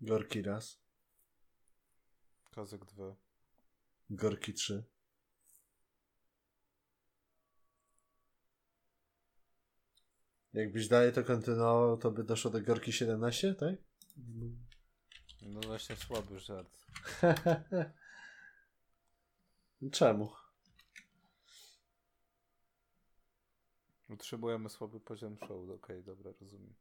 Gorki raz. Kazek 2. Gorki 3. Jakbyś dalej to kontynuował, to by doszło do Gorki 17, tak? No właśnie słaby żart. Czemu? Utrzymujemy słaby poziom show. Okej, dobra, rozumiem.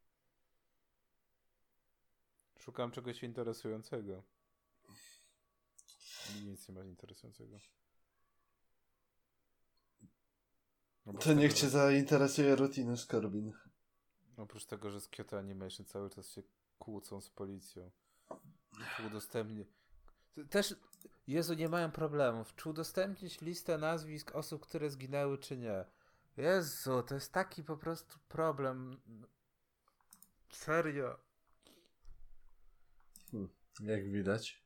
Szukam czegoś interesującego. Nic nie ma interesującego. Oprócz To niech tego, cię zainteresuje rutyny Skorbin. Oprócz tego, że z Kyoto Animation cały czas się kłócą z policją. Czy udostępni... Też, Jezu, nie mają problemów. Czy udostępnić listę nazwisk osób, które zginęły, czy nie? Jezu, to jest taki po prostu problem. Serio. Jak widać.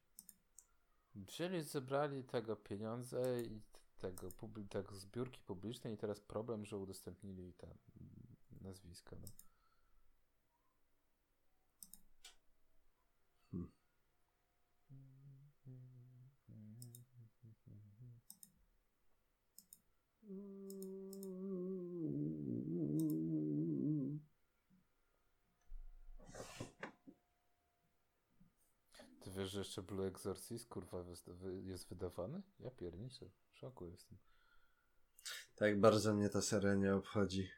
Wzięli, zebrali tego pieniądze i tego, tego zbiórki publicznej i teraz problem, że udostępnili te nazwiska. No. Hmm wiesz, że jeszcze Blue Exorcist, kurwa, jest wydawany? Ja pierniczę, w szoku jestem. Tak bardzo mnie ta seria nie obchodzi.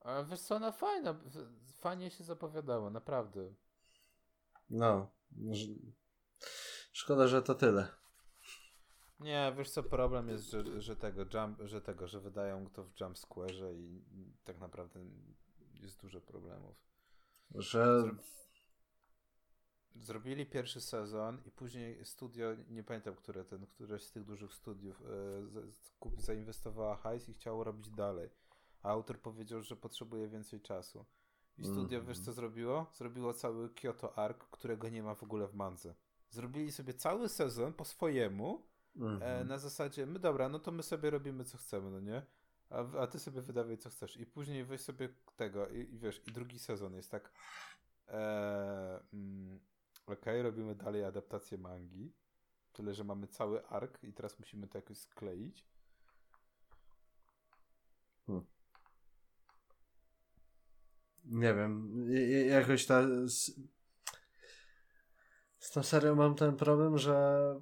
Ale wiesz co, ona fajna, fajnie się zapowiadała, naprawdę. No. Szkoda, że to tyle. Nie, wiesz co, problem jest, że, że tego, jump, że tego, że wydają to w Jump Square i tak naprawdę jest dużo problemów. Że Zrobili pierwszy sezon i później studio, nie pamiętam, które ten, któreś z tych dużych studiów e, zainwestowała hajs i chciało robić dalej. A autor powiedział, że potrzebuje więcej czasu. I studio, Mhm. wiesz co zrobiło? Zrobiło cały Kyoto Arc, którego nie ma w ogóle w mandze. Zrobili sobie cały sezon po swojemu, e, Mhm. na zasadzie, my dobra, no to my sobie robimy co chcemy, no nie? A, a ty sobie wydawaj co chcesz. I później weź sobie tego i, i wiesz, i drugi sezon jest tak e, mm, okej, robimy dalej adaptację mangi. Tyle, że mamy cały ark i teraz musimy to jakoś skleić. Nie wiem. Jakoś ta. Z, z tą serią mam ten problem, że.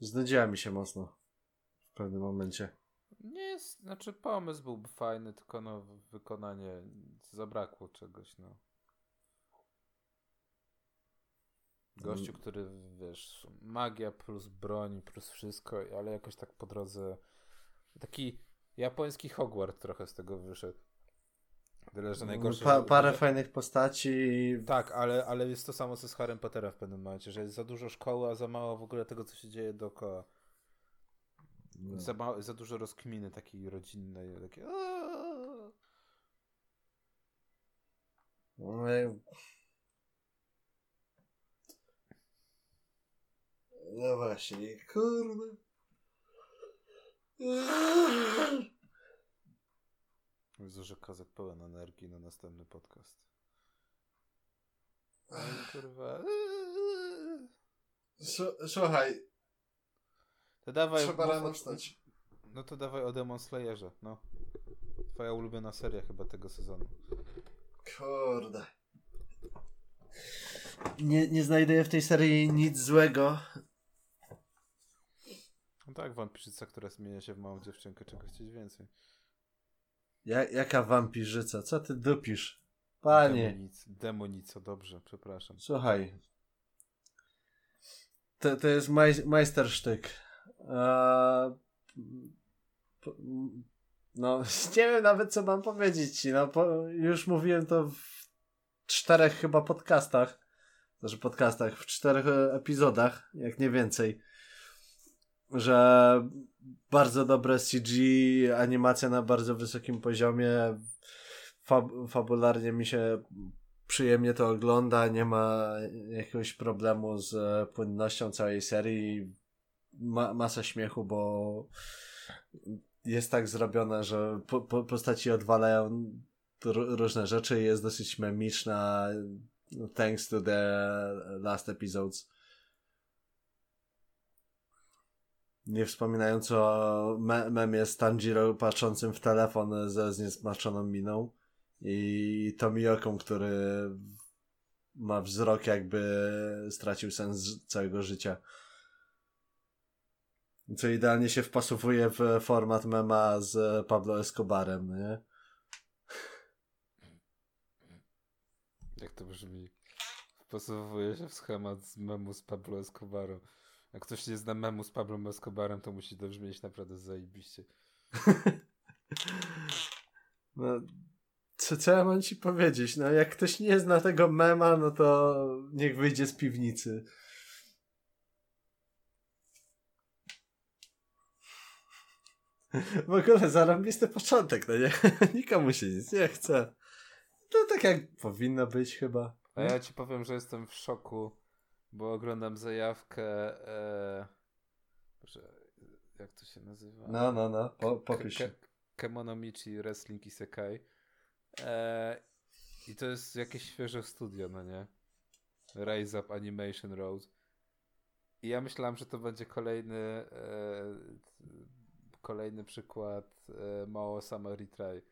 Znudziła mi się mocno. W pewnym momencie. Nie jest, znaczy pomysł byłby fajny, tylko no wykonanie zabrakło czegoś, no. Gościu, Mm. który, wiesz, magia plus broń plus wszystko, ale jakoś tak po drodze taki japoński Hogwart trochę z tego wyszedł. Tyle, że najgorsze... Pa, parę że- fajnych postaci. Tak, ale, ale jest to samo co z Harrym Pottera w pewnym momencie, że jest za dużo szkoły, a za mało w ogóle tego, co się dzieje dookoła. No. Za, mało, za dużo rozkminy takiej rodzinnej, takie... No, ja- No właśnie, kurde. Widzę, że Kazak pełen energii na następny podcast. Kurwa... Słuchaj, To dawaj... trzeba rano wstać. No to dawaj o Demon Slayerze, no. Twoja ulubiona seria chyba tego sezonu. Kurde. Nie, nie znajduję w tej serii nic złego. No tak, wampirzyca, która zmienia się w małą dziewczynkę, czego chcieć więcej. Ja, jaka wampirzyca? Co ty dupisz? Panie, Demonic, demonico, dobrze, przepraszam. słuchaj. To, to jest maj, majstersztyk. Eee, no, nie wiem nawet co mam powiedzieć. No, po, już mówiłem to w czterech chyba podcastach. Znaczy podcastach, w czterech e, epizodach, jak nie więcej. Że bardzo dobre CG, animacja na bardzo wysokim poziomie. Fab, fabularnie mi się przyjemnie to ogląda, nie ma jakiegoś problemu z e, płynnością całej serii. Ma, masa śmiechu, bo jest tak zrobione, że po, po, postaci odwalają różne rzeczy i jest dosyć memiczna no, thanks to the last episodes. Nie wspominając o me memie z Tanjiro patrzącym w telefon ze zniesmaczoną miną i Tomioką, który ma wzrok jakby stracił sens całego życia. Co idealnie się wpasowuje w format mema z Pablo Escobarem, nie? Jak to brzmi? Wpasowuje się w schemat z memu z Pablo Escobarem. Jak ktoś nie zna memu z Pablo Escobarem, to musi to brzmieć naprawdę zajebiście. no, co, co ja mam ci powiedzieć? No, jak ktoś nie zna tego mema, no to niech wyjdzie z piwnicy. W ogóle zarąbisty początek, no nie? Nikomu się nic nie chce. To tak jak powinno być chyba. A ja ci powiem, że jestem w szoku, bo oglądam zajawkę. E... Boże, jak to się nazywa? No, no, no, po, popisz. Ke Kemonomichi Wrestling Isekai. E... I to jest jakieś świeże studio, no nie? Rise Up Animation Road. I ja myślałem, że to będzie kolejny e... kolejny przykład e... Mao Summer Retry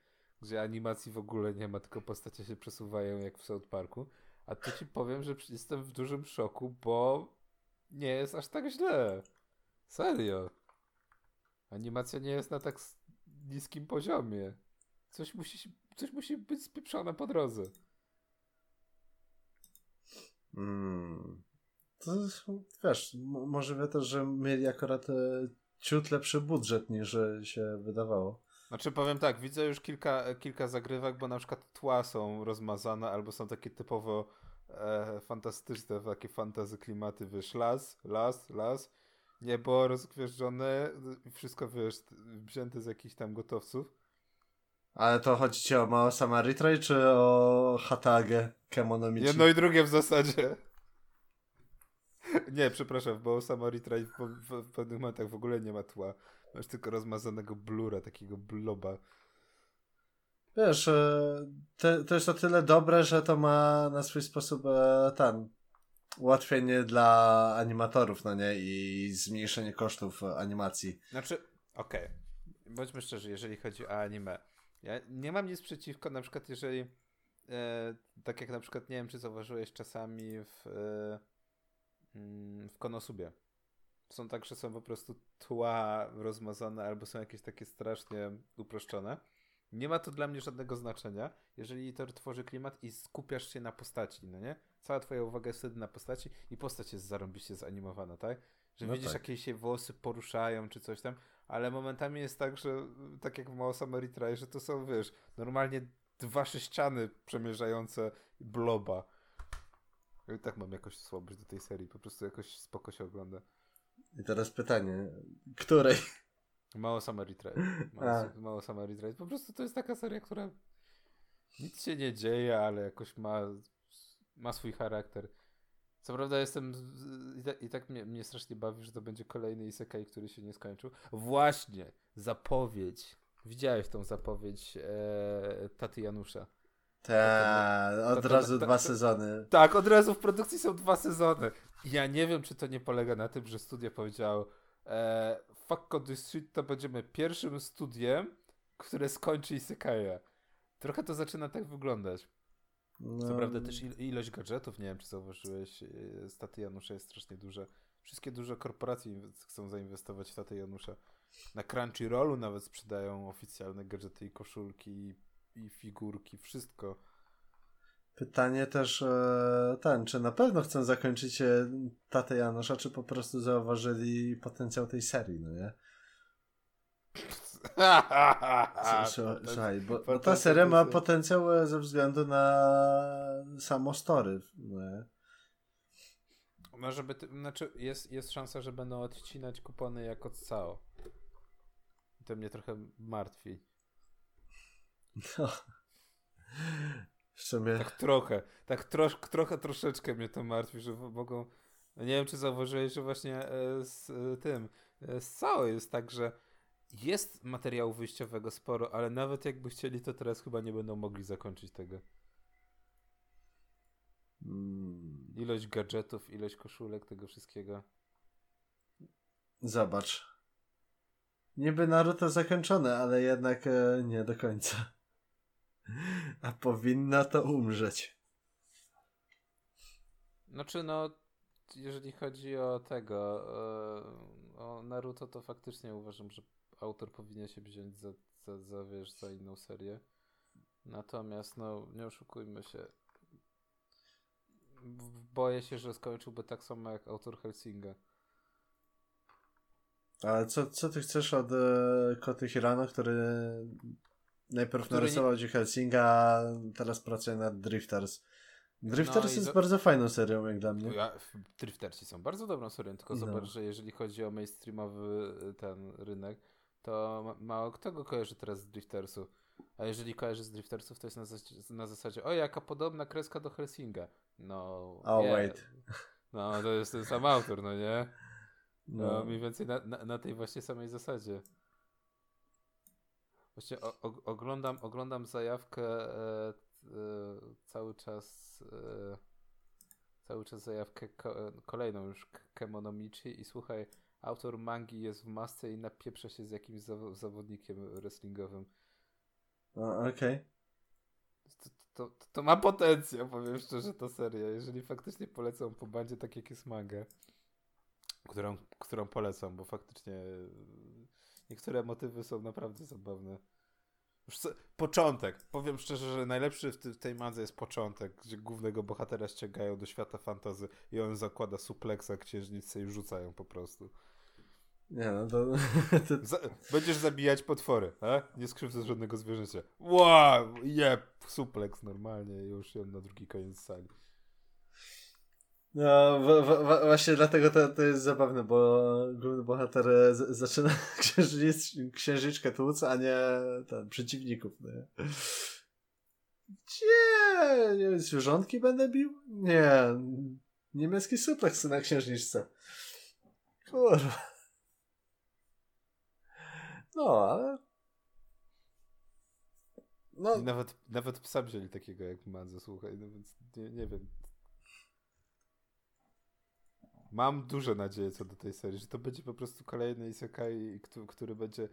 gdzie animacji w ogóle nie ma, tylko postacie się przesuwają jak w South Parku. A tu ci powiem, że jestem w dużym szoku, bo nie jest aż tak źle. Serio. Animacja nie jest na tak niskim poziomie. Coś musi, coś musi być spieprzone po drodze. Hmm. To wiesz, może wie to, że mieli akurat e, ciut lepszy budżet niż się wydawało. Znaczy powiem tak, widzę już kilka, kilka zagrywek, bo na przykład tła są rozmazane albo są takie typowo e, fantastyczne, takie fantazy klimaty, wiesz, las, las, las, niebo rozgwieżdżone, wszystko, wiesz, wzięte z jakichś tam gotowców. Ale to chodzi ci o Mao Samaritraj, czy o Hatagę Kemonomichi? Jedno i drugie w zasadzie. Nie, przepraszam, bo Samaritraj w, w, w pewnych momentach w ogóle nie ma tła. Masz tylko rozmazanego blura, takiego bloba. Wiesz, e, to, to jest o tyle dobre, że to ma na swój sposób e, ten ułatwienie dla animatorów, no nie? I zmniejszenie kosztów animacji. Znaczy, okej. Okay. Bądźmy szczerzy, jeżeli chodzi o anime. Ja nie mam nic przeciwko, na przykład jeżeli e, tak jak na przykład, nie wiem, czy zauważyłeś czasami w, e, w Konosubie są tak, że są po prostu tła rozmazane albo są jakieś takie strasznie uproszczone. Nie ma to dla mnie żadnego znaczenia, jeżeli to tworzy klimat i skupiasz się na postaci, no nie? Cała twoja uwaga jest wtedy na postaci i postać jest zarąbiście zanimowana, tak? Że no widzisz, tak. jakie się włosy poruszają czy coś tam, ale momentami jest tak, że tak jak w Mao Summer że to są, wiesz, normalnie dwa sześciany przemierzające bloba. I tak mam jakoś słabość do tej serii, po prostu jakoś spoko się ogląda. I teraz pytanie, której? Mało Summary Trade. Mało, mało Trade. Po prostu to jest taka seria, która nic się nie dzieje, ale jakoś ma, ma swój charakter. Co prawda jestem i tak, i tak mnie, mnie, strasznie bawi, że to będzie kolejny isekai, który się nie skończył. Właśnie, zapowiedź. Widziałeś tą zapowiedź e, Taty Janusza. Tak, od razu dwa sezony. Tak, od razu w produkcji są dwa sezony. Ja nie wiem, czy to nie polega na tym, że studio powiedział e, Fuck this shit to będziemy pierwszym studiem, które skończy Isekaja. Trochę to zaczyna tak wyglądać. No. Co prawda też ilość gadżetów, nie wiem czy zauważyłeś, e, staty Janusza jest strasznie duża. Wszystkie duże korporacje chcą zainwestować w staty Janusza. Na Crunchyrollu nawet sprzedają oficjalne gadżety i koszulki i, figurki, wszystko. Pytanie też e, ten, czy na pewno chcą zakończyć Tatę Janusza, czy po prostu zauważyli potencjał tej serii, no nie? Słuchaj, bo, bo ta seria ma potencjał e, ze względu na samo story. Nie? Może by, znaczy jest, jest szansa, że będą odcinać kupony jako CAO. To mnie trochę martwi. No. W sumie... Tak trochę, tak trosz, trochę, troszeczkę mnie to martwi, że mogą... Nie wiem, czy zauważyłeś, że właśnie e, z e, tym, e, z całą jest tak, że jest materiału wyjściowego sporo, ale nawet jakby chcieli, to teraz chyba nie będą mogli zakończyć tego. Mm, Ilość gadżetów, ilość koszulek, tego wszystkiego. zobacz. Niby Naruto zakończone, ale jednak e, nie do końca. A powinna to umrzeć. Znaczy, no, jeżeli chodzi o tego, e, o Naruto, to faktycznie uważam, że autor powinien się wziąć za, za, za, wiesz, za inną serię. Natomiast, no, nie oszukujmy się. Boję się, że skończyłby tak samo jak autor Helsinga. Ale co, co ty chcesz od e, Koty Hirano, który najpierw Który narysował ci Helsinga, teraz pracuje nad Drifters. Drifters No jest do- bardzo fajną serią, jak dla mnie. Ja, Drifterci są bardzo dobrą serią, tylko No. zobacz, że jeżeli chodzi o mainstreamowy y, ten rynek, to ma- mało kto go kojarzy teraz z Driftersu. A jeżeli kojarzy z Driftersów, to jest na, zas- na zasadzie, o jaka podobna kreska do Helsinga. No, Oh, nie. wait. No, to jest ten sam autor, no nie? No, No. mniej więcej na, na, na tej właśnie samej zasadzie. Właśnie o, o, oglądam, oglądam zajawkę e, e, cały czas e, cały czas zajawkę ko, e, kolejną już Kemonomichi i słuchaj, autor mangi jest w masce i napieprza się z jakimś zawo- zawodnikiem wrestlingowym. Okej. To, to, to, to ma potencjał, powiem szczerze, ta seria. Jeżeli faktycznie polecam po bandzie tak jak jest manga, którą, którą polecam, bo faktycznie niektóre motywy są naprawdę zabawne. Co, początek. Powiem szczerze, że najlepszy w, ty, w tej mandze jest początek, gdzie głównego bohatera ściągają do świata fantazy i on zakłada supleksa księżniczce i rzucają po prostu. Nie no, to, to Za, będziesz zabijać potwory, a? Nie skrzywdzę żadnego zwierzęcia. Wow, jeb, supleks normalnie już ją na drugi koniec sali. No, w, w, właśnie dlatego to, to jest zabawne, bo główny bohater e, z, zaczyna księżnic, księżniczkę tłuc, a nie ten, przeciwników. Nie? Gdzie? Nie zwierzątki będę bił? Nie. Niemiecki suplex na księżniczce. Kurwa. No, ale... No, nawet, nawet psa wzięli takiego jak Madze, słuchaj, no więc nie, nie wiem. Mam duże nadzieje co do tej serii, że to będzie po prostu kolejny isekai, który, który będzie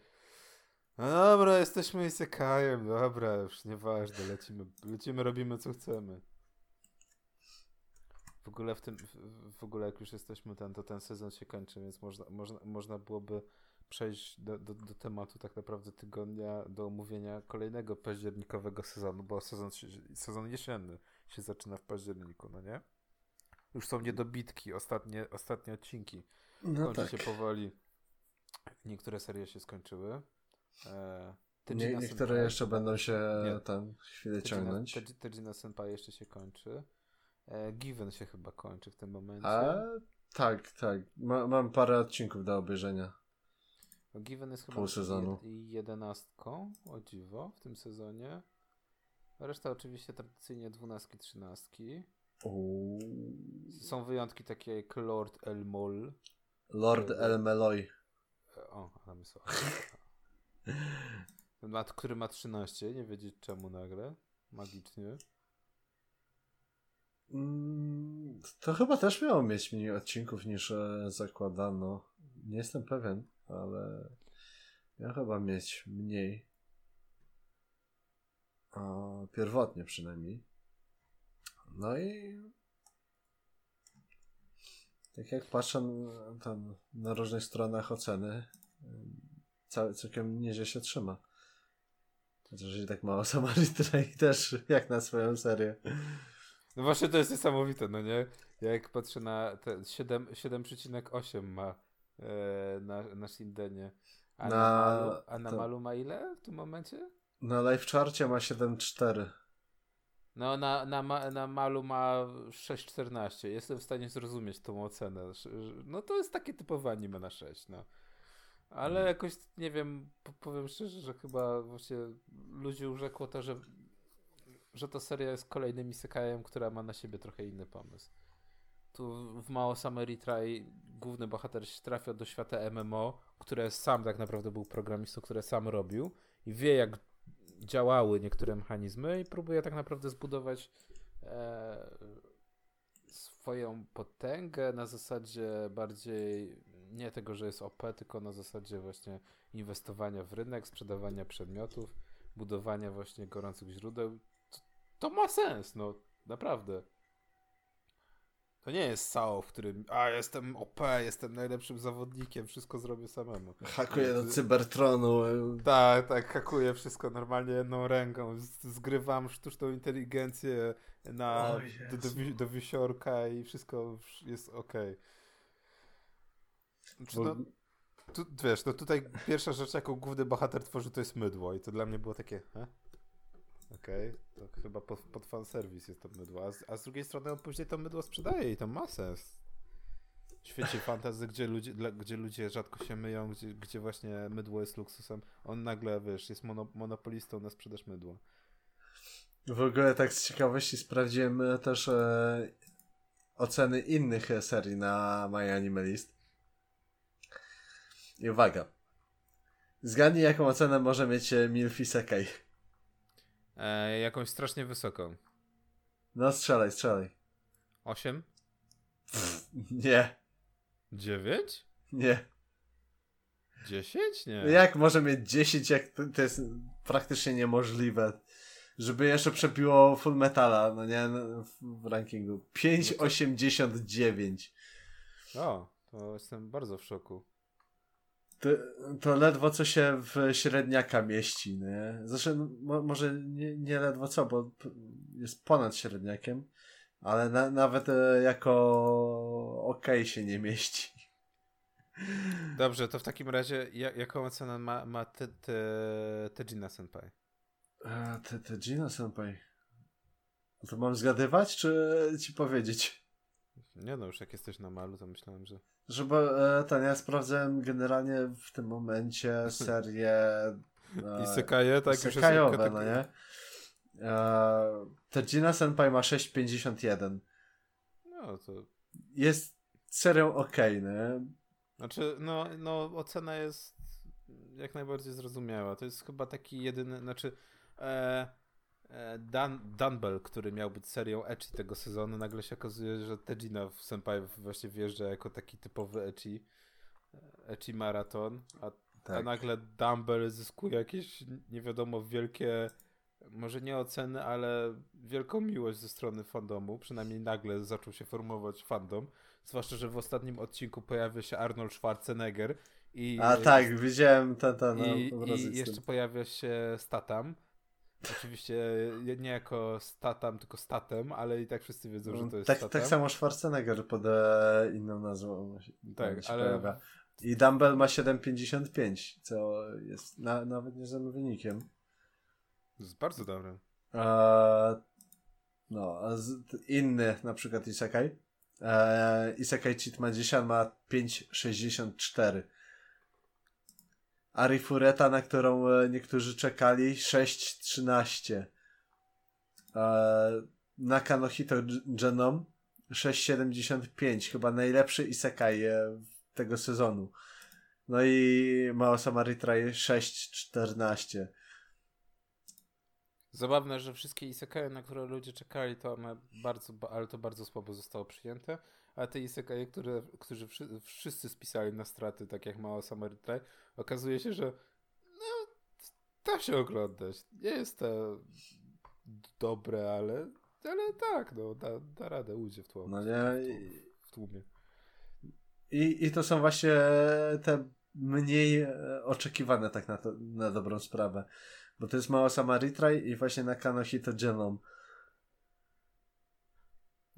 no dobra, jesteśmy isekajem, dobra, już nieważne, lecimy, lecimy, robimy co chcemy. W ogóle w tym, w, ogóle jak już jesteśmy ten, to ten sezon się kończy, więc można, można, można byłoby przejść do, do, do tematu tak naprawdę tygodnia, do omówienia kolejnego październikowego sezonu, bo sezon, sezon jesienny się zaczyna w październiku, no nie? Już są niedobitki, ostatnie, ostatnie odcinki. no Kończy tak. się powoli. Niektóre serie się skończyły. E, Nie, niektóre Senpai- jeszcze będą się Nie. tam chwilę ciągnąć. Tej- Tejina Senpai jeszcze się kończy. E, Given się chyba kończy w tym momencie. A tak, tak. Ma, mam parę odcinków do obejrzenia. Given jest chyba sezonu. jed- jedenastką, o dziwo, w tym sezonie. Reszta oczywiście tradycyjnie dwunastki, trzynastki. Uuu. Są wyjątki takie jak Lord El Mol. Lord El Meloy. E, O, tam jest. Ma, który ma 13, nie wiedzieć czemu nagle. Magicznie. Mm, to chyba też miało mieć mniej odcinków niż e, zakładano. Nie jestem pewien, ale miał chyba mieć mniej. Pierwotnie przynajmniej. No i tak jak patrzę na- tam na różnych stronach oceny, cały, całkiem nieźle się trzyma. Chociaż i tak mało Samarytra i też jak na swoją serię. No właśnie to jest niesamowite, no nie? Ja jak patrzę na te 7 7,8 ma e, na, na Shindenie. A na, Na- Malu, a na to- Malu ma ile w tym momencie? Na live charcie ma 7.4. No na, na, na Malu ma 6,14. Jestem w stanie zrozumieć tą ocenę. No to jest takie typowe anime na 6, no. Ale jakoś, nie wiem, po- powiem szczerze, że chyba właśnie ludzi urzekło to, że, że ta seria jest kolejnym isekajem, która ma na siebie trochę inny pomysł. tu w Mao Summer Retry główny bohater się trafia do świata MMO, które sam tak naprawdę był programistą, które sam robił i wie jak działały niektóre mechanizmy i próbuje tak naprawdę zbudować e, swoją potęgę na zasadzie bardziej nie tego, że jest OP, tylko na zasadzie właśnie inwestowania w rynek, sprzedawania przedmiotów, budowania właśnie gorących źródeł. To, to ma sens, no naprawdę. To nie jest SAO, w którym a jestem OP, jestem najlepszym zawodnikiem, wszystko zrobię samemu. Hakuję do Cybertronu. Tak, tak, hakuję wszystko normalnie jedną ręką. Zgrywam sztuczną inteligencję na, do, do, do wisiorka i wszystko jest ok. Znaczy, no, tu, wiesz, no tutaj pierwsza rzecz, jaką główny bohater tworzy, to jest mydło i to dla mnie było takie, he? Okej, okay. to chyba pod, pod fanserwis jest to mydło, a z, a z, drugiej strony on później to mydło sprzedaje i to ma sens. W świecie fantazy, gdzie ludzie, gdzie ludzie rzadko się myją, gdzie, gdzie właśnie mydło jest luksusem, on nagle, wiesz, jest mono, monopolistą na sprzedaż mydła. W ogóle tak z ciekawości sprawdziłem e, też e, oceny innych e, serii na My Anime List. I uwaga. Zgadnij, jaką ocenę może mieć e, Milfi Sekei. E, jakąś strasznie wysoką. No strzelaj, strzelaj. 8? nie. 9? Nie. 10? Nie. Jak może mieć 10, jak to, to jest praktycznie niemożliwe. Żeby jeszcze przebiło Full Metala, no nie, no, w rankingu. 5,89. O, to jestem bardzo w szoku. To, to ledwo co się w średniaka mieści, nie? Zresztą mo, może nie, nie ledwo co, bo jest ponad średniakiem, ale na, nawet e, jako ok się nie mieści. Dobrze, to w takim razie jak, jaką ocenę ma, ma te, te, Tejina Senpai? A, te, Tejina Senpai. To mam zgadywać, czy ci powiedzieć? Nie no, już jak jesteś na malu, to myślałem, że... Żeby e, ten, ja sprawdzałem generalnie w tym momencie serię e, Isekaje, tak? Isekajowe, tak... no nie? E, Tejina Senpai ma 6,51. No to... Jest serią ok, nie? Znaczy, no, no ocena jest jak najbardziej zrozumiała. To jest chyba taki jedyny, znaczy... E, Dan, Dunbell, który miał być serią Echi tego sezonu, nagle się okazuje, że Tejina w Senpai właśnie wjeżdża jako taki typowy Echi, Echi maraton, a, tak. a nagle Dumbbell zyskuje jakieś nie wiadomo wielkie, może nie oceny, ale wielką miłość ze strony fandomu, przynajmniej nagle zaczął się formować fandom, zwłaszcza, że w ostatnim odcinku pojawia się Arnold Schwarzenegger i... A tak, widziałem ten, ten no, I, i jeszcze pojawia się Statam, Oczywiście nie jako statam, tylko statem, ale i tak wszyscy wiedzą, że to jest tak, statem. Tak samo Schwarzenegger pod e, inną nazwą. Tak, ale... Pojawia. I Dumbbell ma 7,55, co jest na, nawet niezłym wynikiem. To jest bardzo dobre. E, no, a z, inny na przykład Isekai. E, Isekai Cheat Magician ma 5,64. Arifureta, na którą e, niektórzy czekali, 6.13. E, Nakanohito Genom 6.75. Chyba najlepszy isekai e, tego sezonu. No i Maosama Retry 6.14. Zabawne, że wszystkie isekai, na które ludzie czekali, to one bardzo, ale to bardzo słabo zostało przyjęte a te isekai, które, którzy wszyscy spisali na straty, tak jak Mała Samaritaj, okazuje się, że no, da się oglądać. Nie jest to dobre, ale, ale tak, no, da, da radę, ujdzie w, tłum, no nie? w tłumie. I, I to są właśnie te mniej e, oczekiwane tak na, to, na dobrą sprawę. Bo to jest Mała Samaritraj i właśnie na Kanohito Genome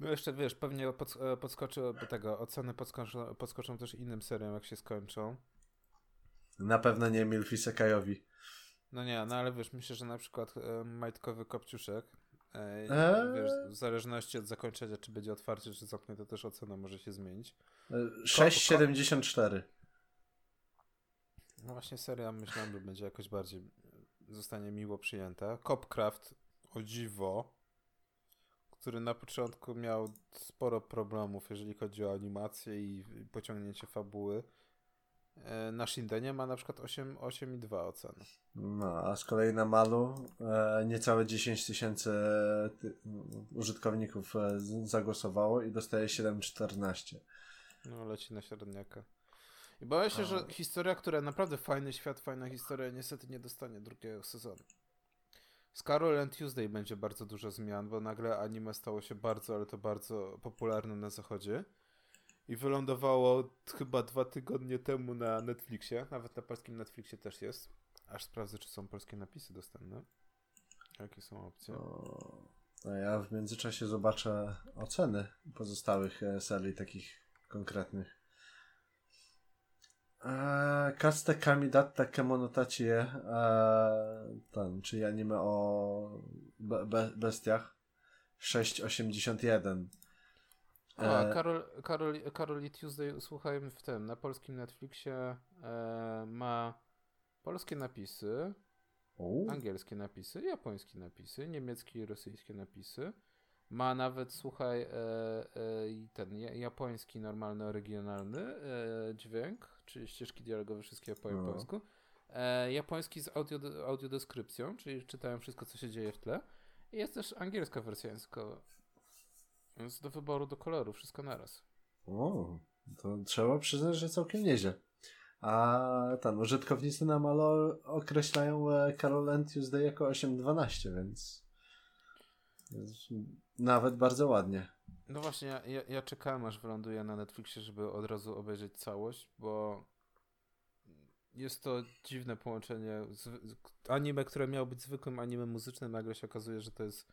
no jeszcze wiesz, pewnie pod, e, podskoczy tego, oceny podskoczą, podskoczą też innym seriom, jak się skończą. Na pewno nie Milfi Sekajowi. No nie, no ale wiesz, myślę, że na przykład e, Majtkowy Kopciuszek, e, eee? wiesz, w zależności od zakończenia, czy będzie otwarcie, czy zamknięte, też ocena może się zmienić. 6,74. E, no właśnie seria myślałem, że będzie jakoś bardziej zostanie miło przyjęta. Copcraft, o dziwo, który na początku miał sporo problemów, jeżeli chodzi o animację i pociągnięcie fabuły. E, na Shindenie ma na przykład 8,2 oceny. No, a z kolei na Malu e, niecałe 10 tysięcy użytkowników e, zagłosowało i dostaje 7,14. No, leci na średniaka. I boję się, a. że historia, która naprawdę fajny świat, fajna historia, niestety nie dostanie drugiego sezonu. Z Carol and Tuesday będzie bardzo dużo zmian, bo nagle anime stało się bardzo, ale to bardzo popularne na zachodzie. I wylądowało chyba dwa tygodnie temu na Netflixie. Nawet na polskim Netflixie też jest. Aż sprawdzę, czy są polskie napisy dostępne. Jakie są opcje? O, a ja w międzyczasie zobaczę oceny pozostałych e, serii takich konkretnych. Kaste Kamidatta Kemonotachi e, ten, czyli anime o be, be, bestiach. 681 a, e, Karol, Karol, Karol i Tuesday słuchałem w tym, na polskim Netflixie e, ma polskie napisy, angielskie napisy, japońskie napisy, niemieckie i rosyjskie napisy. Ma nawet, słuchaj, e, e, ten japoński, normalny, oryginalny e, dźwięk, czyli ścieżki dialogowe, wszystkie po no. japońsku. E, japoński z audio, audiodeskrypcją, czyli czytałem wszystko, co się dzieje w tle. I jest też angielska wersja językowa. Więc do wyboru, do koloru, wszystko naraz. O, to trzeba przyznać, że całkiem nieźle. A tam użytkownicy na Malo określają Carol and Tuesday jako 8.12, więc nawet bardzo ładnie. No właśnie, ja, ja, czekałem aż wyląduję na Netflixie, żeby od razu obejrzeć całość, bo jest to dziwne połączenie. Anime, które miało być zwykłym anime muzycznym, nagle się okazuje, że to jest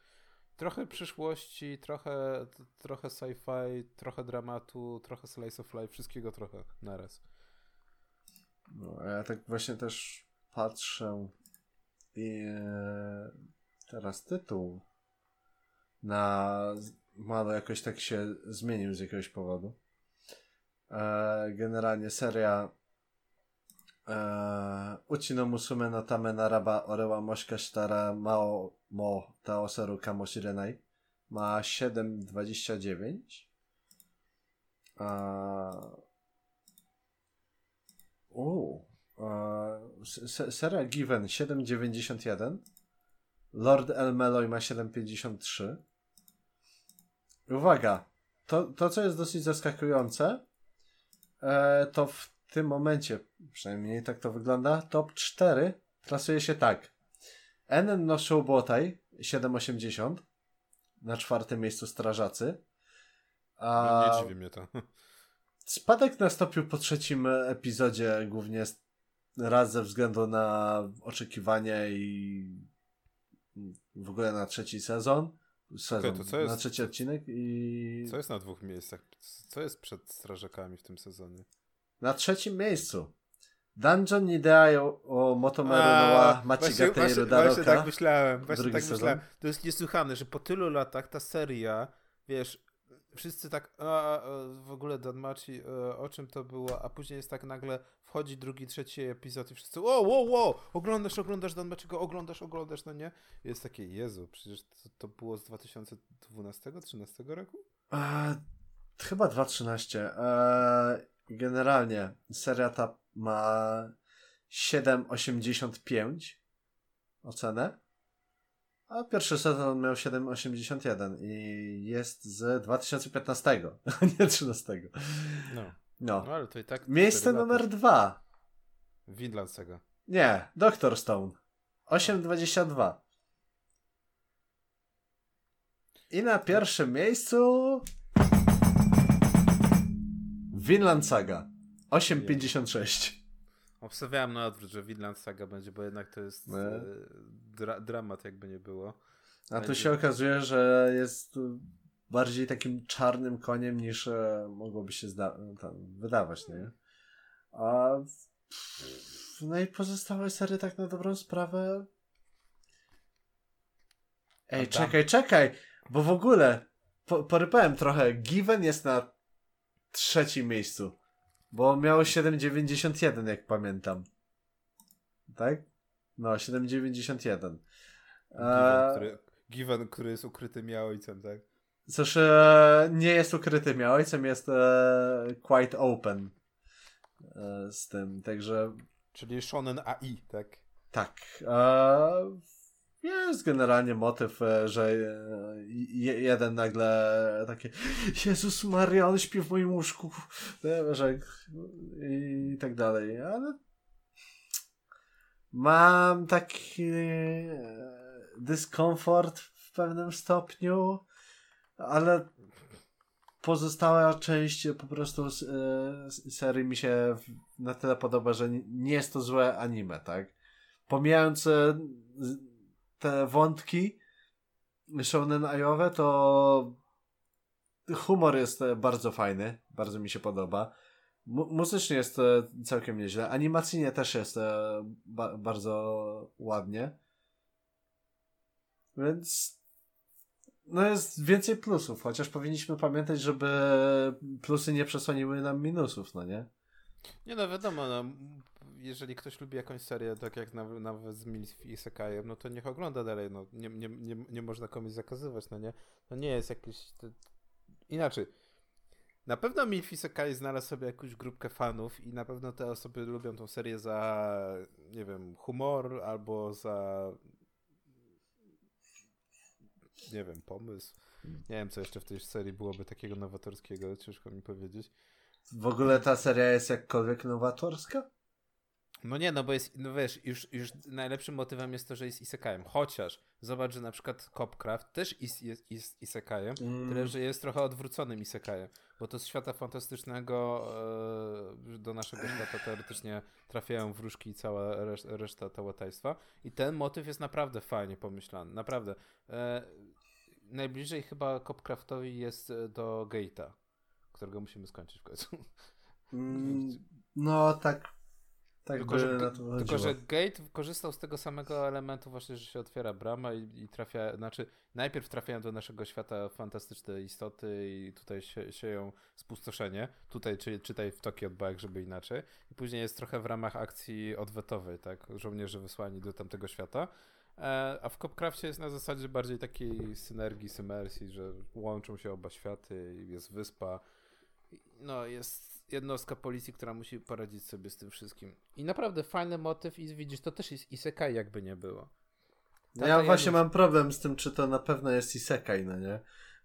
trochę przyszłości, trochę, trochę sci-fi, trochę dramatu, trochę slice of life, wszystkiego trochę naraz. No, ja tak właśnie też patrzę i e, teraz tytuł na Malo jakoś tak się zmienił z jakiegoś powodu. E, generalnie seria e, Uchi no musume no tame naraba orewa moshika shitara mao mo taoseru kamoshirenai ma 7,29 Uuu. Seria Given 7,91 Lord El Meloy ma 7,53 Uwaga, to, to co jest dosyć zaskakujące, e, to w tym momencie, przynajmniej tak to wygląda, top 4 klasuje się tak. Enen no Showbotai 7,80 na czwartym miejscu Strażacy. A no, nie dziwi mnie to. Spadek nastąpił po trzecim epizodzie, głównie raz ze względu na oczekiwania i w ogóle na trzeci sezon sezon, okay, to jest, na trzeci odcinek i... Co jest na dwóch miejscach? Co jest przed strażakami w tym sezonie? Na trzecim miejscu. Dungeon Nideo o Motomeru Noa Machigate właśnie, właśnie tak myślałem, właśnie tak sezon. myślałem. To jest niesłychane, że po tylu latach ta seria, wiesz, wszyscy tak, a, a, w ogóle Danmachi, e, o czym to było, a później jest tak nagle, wchodzi drugi, trzeci epizod i wszyscy, o, wow, wow, oglądasz, oglądasz Danmachiego, oglądasz, oglądasz, no nie? Jest takie, Jezu, przecież to, to było z 2012-13 roku? A, chyba 2013. E, generalnie seria ta ma 7,85 ocenę. A pierwszy sezon miał 7,81 i jest z 2015, a nie 13. No. No. no ale to i tak. Miejsce numer dwa. Saga. Nie, Doctor Stone. 8,22. I na pierwszym miejscu Vinland Saga. 8,56. Obstawiałem na odwrót, że Vinland Saga będzie, bo jednak to jest no. e, dra dramat, jakby nie było. A będzie... tu się okazuje, że jest bardziej takim czarnym koniem niż e, mogłoby się tam, wydawać, nie? A no i pozostałe sery tak na dobrą sprawę. Ej, czekaj, czekaj, bo w ogóle po, porypałem trochę. Given jest na trzecim miejscu. Bo miało 7,91 jak pamiętam. Tak? No, 7,91. Given, który, given, który jest ukrytym ojcem, tak? Cóż, e, nie jest ukrytym, a ojcem jest e, quite open e, z tym, także... Czyli shonen AI, tak? Tak. E, jest generalnie motyw, e, że e, jeden nagle takie Jezus Maria, on śpi w moim łóżku, że i tak dalej, ale mam taki dyskomfort w pewnym stopniu, ale pozostała część po prostu serii mi się na tyle podoba, że nie jest to złe anime, tak? Pomijając te wątki shonen ajowe, to humor jest e, bardzo fajny, bardzo mi się podoba. muzycznie jest e, całkiem nieźle. Animacyjnie też jest e, ba bardzo ładnie. Więc no jest więcej plusów, chociaż powinniśmy pamiętać, żeby plusy nie przesłoniły nam minusów, no nie? Nie no, wiadomo, no, jeżeli ktoś lubi jakąś serię, tak jak nawet, nawet z Milf i Sekajem, no to niech ogląda dalej, no nie, nie, nie, nie można komuś zakazywać, no nie? No nie jest jakiś... Inaczej, na pewno Milf Isekai znalazł sobie jakąś grupkę fanów i na pewno te osoby lubią tą serię za, nie wiem, humor albo za nie wiem, pomysł. Nie wiem, co jeszcze w tej serii byłoby takiego nowatorskiego, ciężko mi powiedzieć. W ogóle ta seria jest jakkolwiek nowatorska? No nie, no bo jest, no wiesz, już, już najlepszym motywem jest to, że jest isekajem. Chociaż zobacz, że na przykład Copcraft też jest, jest, jest isekajem, mm. tyle że jest trochę odwróconym isekajem, bo to z świata fantastycznego e, do naszego świata teoretycznie trafiają wróżki i cała reszt, reszta tałatajstwa. I ten motyw jest naprawdę fajnie pomyślany, naprawdę. E, najbliżej chyba Copcraftowi jest do Gate'a, którego musimy skończyć w końcu. Mm, no tak tak tylko, że, tylko, że Gate korzystał z tego samego elementu właśnie, że się otwiera brama i, i trafia, znaczy najpierw trafiają do naszego świata fantastyczne istoty i tutaj sie, sieją spustoszenie, tutaj czy, czytaj w Tokio Bike, żeby inaczej. I później jest trochę w ramach akcji odwetowej, tak, żołnierze wysłani do tamtego świata, e, a w Copcraftie jest na zasadzie bardziej takiej synergii, symersji, że łączą się oba światy, jest wyspa, no jest jednostka policji, która musi poradzić sobie z tym wszystkim. I naprawdę fajny motyw i widzisz, to też jest isekai jakby nie było. No ja właśnie mam problem z tym, czy to na pewno jest isekai, no nie?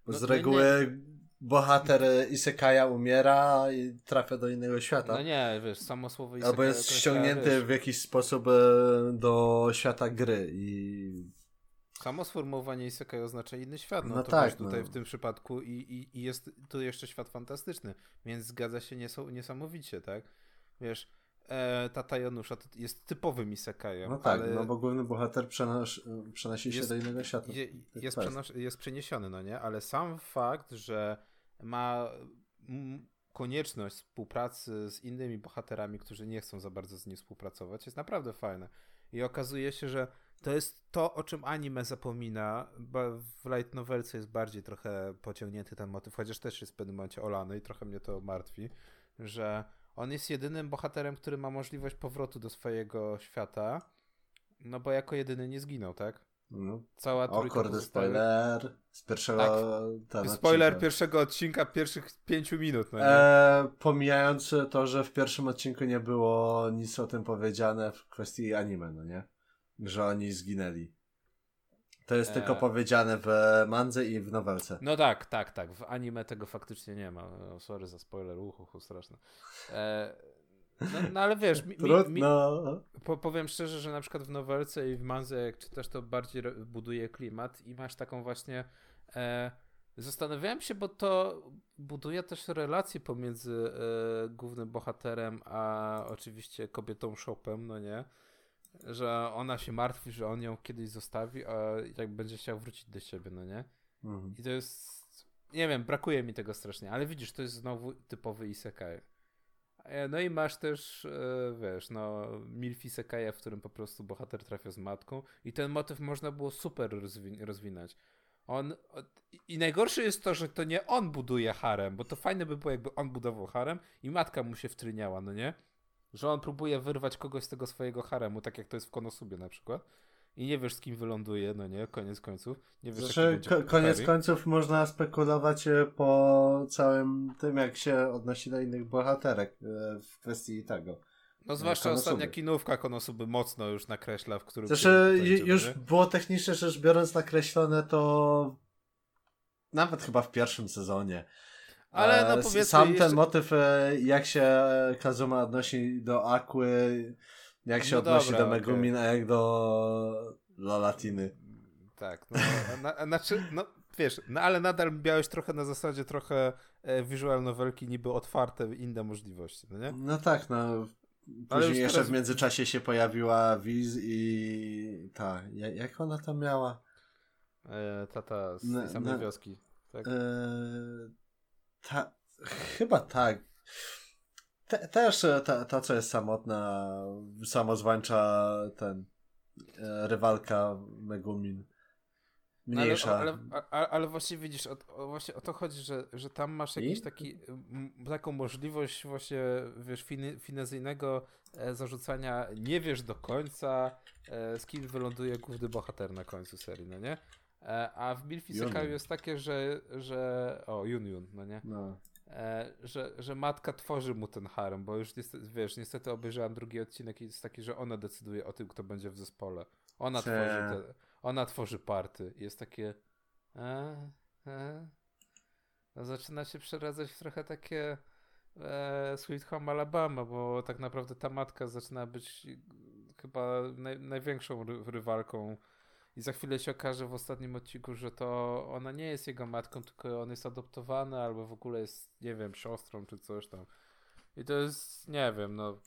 Bo no, z reguły nie... bohater isekaja umiera i trafia do innego świata. No nie, wiesz, samo słowo isekai... Albo jest ściągnięty wiesz... w jakiś sposób e, do świata gry i Samo sformułowanie isekai oznacza inny świat. No, no to tak, tutaj no. w tym przypadku i, i, i jest tu jeszcze świat fantastyczny, więc zgadza się nies- niesamowicie, tak? Wiesz, e, Tata Janusza jest typowym isekajem. No tak, no bo główny bohater przenos przenosi się jest, do innego świata. Je, jest, przenos- jest przeniesiony, no nie? Ale sam fakt, że ma konieczność współpracy z innymi bohaterami, którzy nie chcą za bardzo z nim współpracować, jest naprawdę fajne. I okazuje się, że to jest to, o czym anime zapomina, bo w light novelce jest bardziej trochę pociągnięty ten motyw, chociaż też jest w pewnym momencie olany i trochę mnie to martwi, że on jest jedynym bohaterem, który ma możliwość powrotu do swojego świata, no bo jako jedyny nie zginął, tak? No. Cała o kurde, spoiler z pierwszego tak. Spoiler odcinka. pierwszego odcinka, pierwszych pięciu minut. No e, pomijając to, że w pierwszym odcinku nie było nic o tym powiedziane w kwestii anime, no nie? Że oni zginęli. To jest e... tylko powiedziane w mandze i w nowelce. No tak, tak, tak. W anime tego faktycznie nie ma. O, sorry za spoiler, uchu, straszne. E... No, no, ale wiesz, mi, mi, mi po, powiem szczerze, że na przykład w nowelce i w manze, jak czytasz, to bardziej buduje klimat i masz taką właśnie. E... Zastanawiałem się, bo to buduje też relacje pomiędzy e, głównym bohaterem a oczywiście kobietą Shopem, no nie? Że ona się martwi, że on ją kiedyś zostawi, a jak będzie chciał wrócić do siebie, no nie? Mhm. I to jest, nie wiem, brakuje mi tego strasznie, ale widzisz, to jest znowu typowy isekai. E, no i masz też, e, wiesz, no, milf isekaja, w którym po prostu bohater trafia z matką i ten motyw można było super rozwi rozwinąć. On, I najgorsze jest to, że to nie on buduje harem, bo to fajne by było, jakby on budował harem i matka mu się wtryniała, no nie? Że on próbuje wyrwać kogoś z tego swojego haremu, tak jak to jest w Konosubie na przykład. i nie wiesz z kim wyląduje, no nie, koniec końców. Nie wiesz, znaczy, ko koniec końców można spekulować e, po całym tym, jak się odnosi do innych bohaterek e, w kwestii tego. No zwłaszcza Konosuby. ostatnia kinówka Konosuby mocno już nakreśla, w którym... Znaczy już nie? było technicznie rzecz biorąc nakreślone to nawet chyba w pierwszym sezonie. Ale no powiedzmy... Sam jeszcze... ten motyw, jak się Kazuma odnosi do Aquy, jak się no odnosi dobra, do Megumin, okay. a jak do Lolatiny. Tak, no, na, znaczy, no wiesz, no ale nadal miałeś trochę na zasadzie trochę e, visual novelki niby otwarte, inne możliwości, no nie? No tak, no. Później jeszcze teraz... w międzyczasie się pojawiła Wiz i ta, jak ona tam miała? E, tata z samej wioski, tak? E, ta, chyba tak. Te, też e, ta, ta, co jest samotna, samozwańcza ten e, rywalka Megumin. Mniejsza. Ale, ale, ale, ale właśnie widzisz, o, właśnie o to chodzi, że, że tam masz jakiś taki, taką możliwość właśnie, wiesz, fin, finezyjnego e, zarzucania, nie wiesz do końca, z kim wyląduje główny bohater na końcu serii, no nie? E, a w Milfi Sekaju jest takie, że, że o, Yun, no nie? No. E, że, że matka tworzy mu ten harem, bo już niestety, wiesz, niestety obejrzałem drugi odcinek i jest taki, że ona decyduje o tym, kto będzie w zespole. Ona Cze... tworzy te, ona tworzy party. Jest takie e, e. No, zaczyna się przeradzać w trochę takie e, Sweet Home Alabama, bo tak naprawdę ta matka zaczyna być chyba naj, największą ry rywalką i za chwilę się okaże w ostatnim odcinku, że to ona nie jest jego matką, tylko on jest adoptowany, albo w ogóle jest, nie wiem, siostrą czy coś tam. I to jest, nie wiem, no.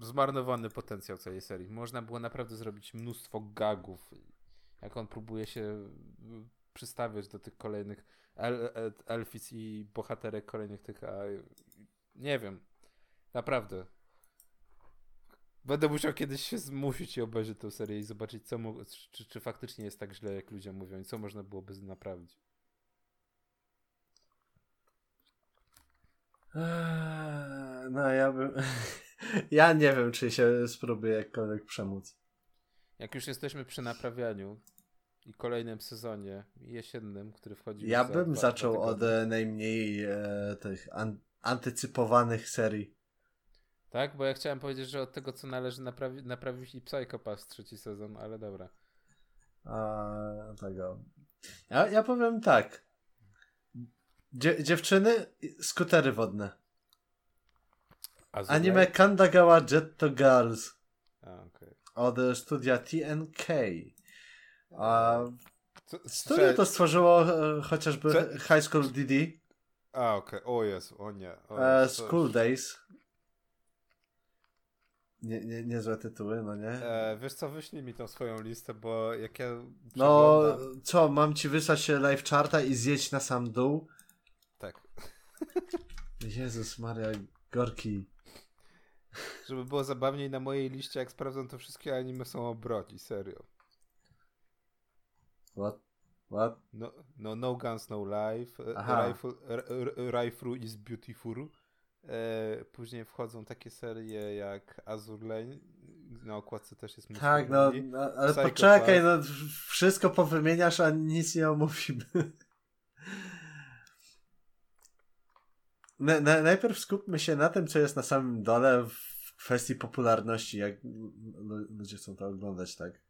Zmarnowany potencjał całej serii. Można było naprawdę zrobić mnóstwo gagów, jak on próbuje się przystawiać do tych kolejnych el, el, i bohaterek kolejnych tych. A, nie wiem. Naprawdę. Będę musiał kiedyś się zmusić i obejrzeć tę serię i zobaczyć, co czy, czy faktycznie jest tak źle, jak ludzie mówią i co można byłoby naprawić. Eee, no ja bym... ja nie wiem, czy się spróbuję jakkolwiek przemóc. Jak już jesteśmy przy naprawianiu i kolejnym sezonie jesiennym, który wchodzi Ja bym za zaczął od e, najmniej e, tych an antycypowanych serii. Tak? Bo ja chciałem powiedzieć, że od tego, co należy naprawi naprawić i Psychopath trzeci sezon, ale dobra. A, tego. Ja, ja powiem tak. Dzie dziewczyny, skutery wodne. Anime Kandagawa Jetto Girls. A, okay. Od studia TNK. A studio to stworzyło e, chociażby Co? High School DD. A, okej. Okay. O Jezu, o nie. O e, School Days. Nie, nie, niezłe tytuły, no nie? E, wiesz co, wyślij mi tą swoją listę, bo jak ja No, co, mam ci wysłać live charta i zjeść na sam dół? Tak. Jezus Maria, Gorki. Żeby było zabawniej na mojej liście, jak sprawdzam, to wszystkie anime są o broni, serio. What? What? No, no, no Guns, No Life. E, rifle, rifle is Beautiful. E, później wchodzą takie serie jak Azur Lane, na okładce też jest mnóstwo Tak, no, no ale Psycho poczekaj, no wszystko powymieniasz, a nic nie omówimy. Na, na, najpierw skupmy się na tym, co jest na samym dole w kwestii popularności, jak ludzie chcą to oglądać, tak?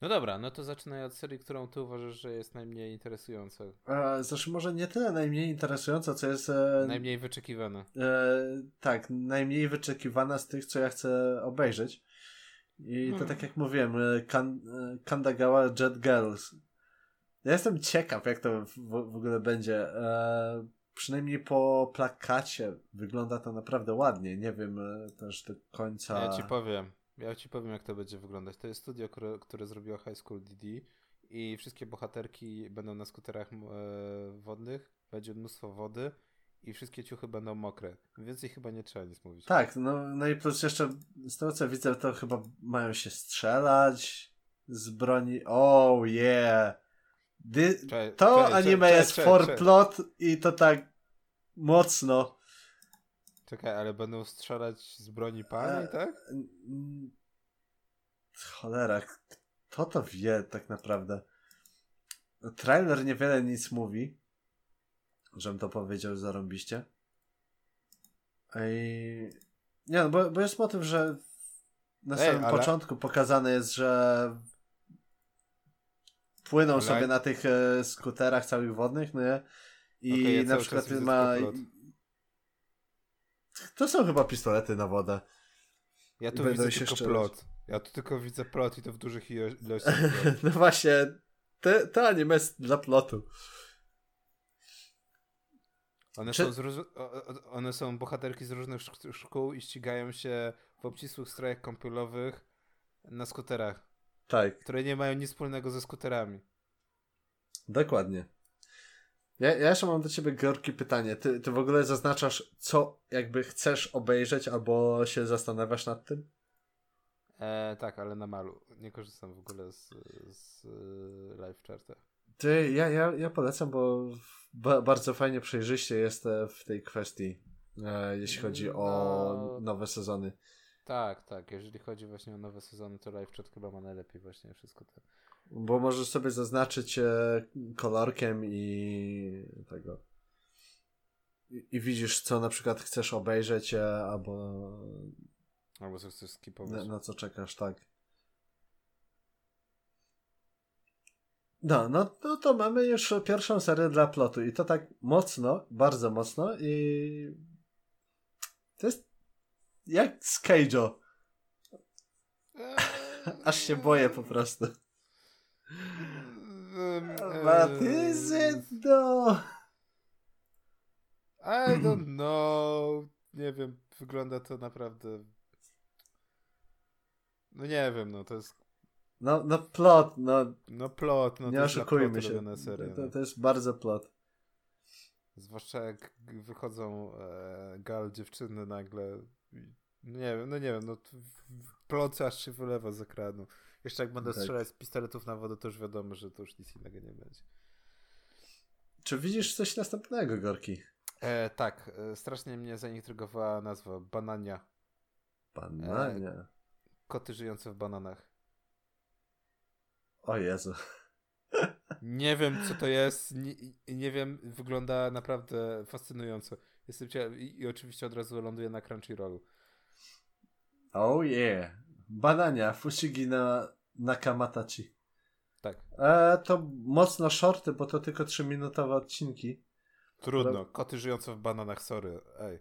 No dobra, no to zaczynaj od serii, którą ty uważasz, że jest najmniej interesująca. E, zresztą może nie tyle najmniej interesująca, co jest... E, najmniej wyczekiwana. E, tak, najmniej wyczekiwana z tych, co ja chcę obejrzeć. I to hmm. tak jak mówiłem, e, kan, e, Kandagawa Jet Girls. Ja jestem ciekaw, jak to w, w ogóle będzie. E, przynajmniej po plakacie wygląda to naprawdę ładnie. Nie wiem też do końca. Ja ci powiem. Ja ci powiem, jak to będzie wyglądać. To jest studio, które, które zrobiło High School DD i wszystkie bohaterki będą na skuterach e, wodnych, będzie mnóstwo wody i wszystkie ciuchy będą mokre. Więcej chyba nie trzeba nic mówić. Tak, no, no i plus jeszcze z tego co widzę, to chyba mają się strzelać z broni. Oh yeah! Dy to anime jest for plot i to tak mocno. Czekaj, ale będą strzelać z broni pani, e, tak? cholera, kto to wie tak naprawdę? Trailer niewiele nic mówi, żebym to powiedział zarąbiście. I... Nie no, bo, bo jest motyw, że na Ej, samym ale... początku pokazane jest, że płyną sobie na tych e, skuterach całych wodnych, no nie? I okay, ja na przykład ma... To są chyba pistolety na wodę. Ja tu widzę tylko plot. Ja tu tylko widzę plot i to w dużych ilościach. no właśnie, te, te anime jest dla plotu. One, Czy... są z, one są bohaterki z różnych szkół i ścigają się w obcisłych strojach kąpielowych na skuterach. Tak. Które nie mają nic wspólnego ze skuterami. Dokładnie. Ja, ja jeszcze mam do ciebie, Georgi, pytanie. Ty, ty w ogóle zaznaczasz, co jakby chcesz obejrzeć, albo się zastanawiasz nad tym? E, tak, ale na malu. Nie korzystam w ogóle z, z live charta. Ty, ja, ja, ja polecam, bo ba, bardzo fajnie przejrzyście jest e, w tej kwestii, e, jeśli chodzi no, o nowe sezony. Tak, tak. Jeżeli chodzi właśnie o nowe sezony, to live chat chyba ma najlepiej właśnie wszystko to. Bo możesz sobie zaznaczyć e, kolorkiem i tego. I, I, widzisz, co na przykład chcesz obejrzeć, e, albo. Albo co chcesz skipować. Na, na co czekasz, tak. No, no, no to mamy już pierwszą serię dla plotu i to tak mocno, bardzo mocno i to jest jak z Cage'o. Aż się boję po prostu. What is it though? I don't know. Nie wiem, wygląda to naprawdę. No nie wiem, no to jest. No, no plot, no. No plot, no nie oszukujmy się. Serio, to, no. to jest bardzo plot. Zwłaszcza jak wychodzą e, gal dziewczyny nagle. No nie wiem, no nie wiem, no plot aż się wylewa z ekranu. Jeszcze jak będę tak. strzelać z pistoletów na wodę, to już wiadomo, że to już nic innego nie będzie. Czy widzisz coś następnego, Gorki? E, tak, e, strasznie mnie zaintrygowała nazwa Banania. Banania? E, koty żyjące w bananach. O Jezu. Nie wiem, co to jest. Nie, nie wiem, wygląda naprawdę fascynująco. Jestem ciekaw i, i oczywiście od razu ląduję na Crunchyrollu. Oh yeah. Banania Fushigi na Nakamatachi. Tak. E, to mocno shorty, bo to tylko 3-minutowe odcinki. Trudno. Koty żyjące w bananach, sorry. Ej.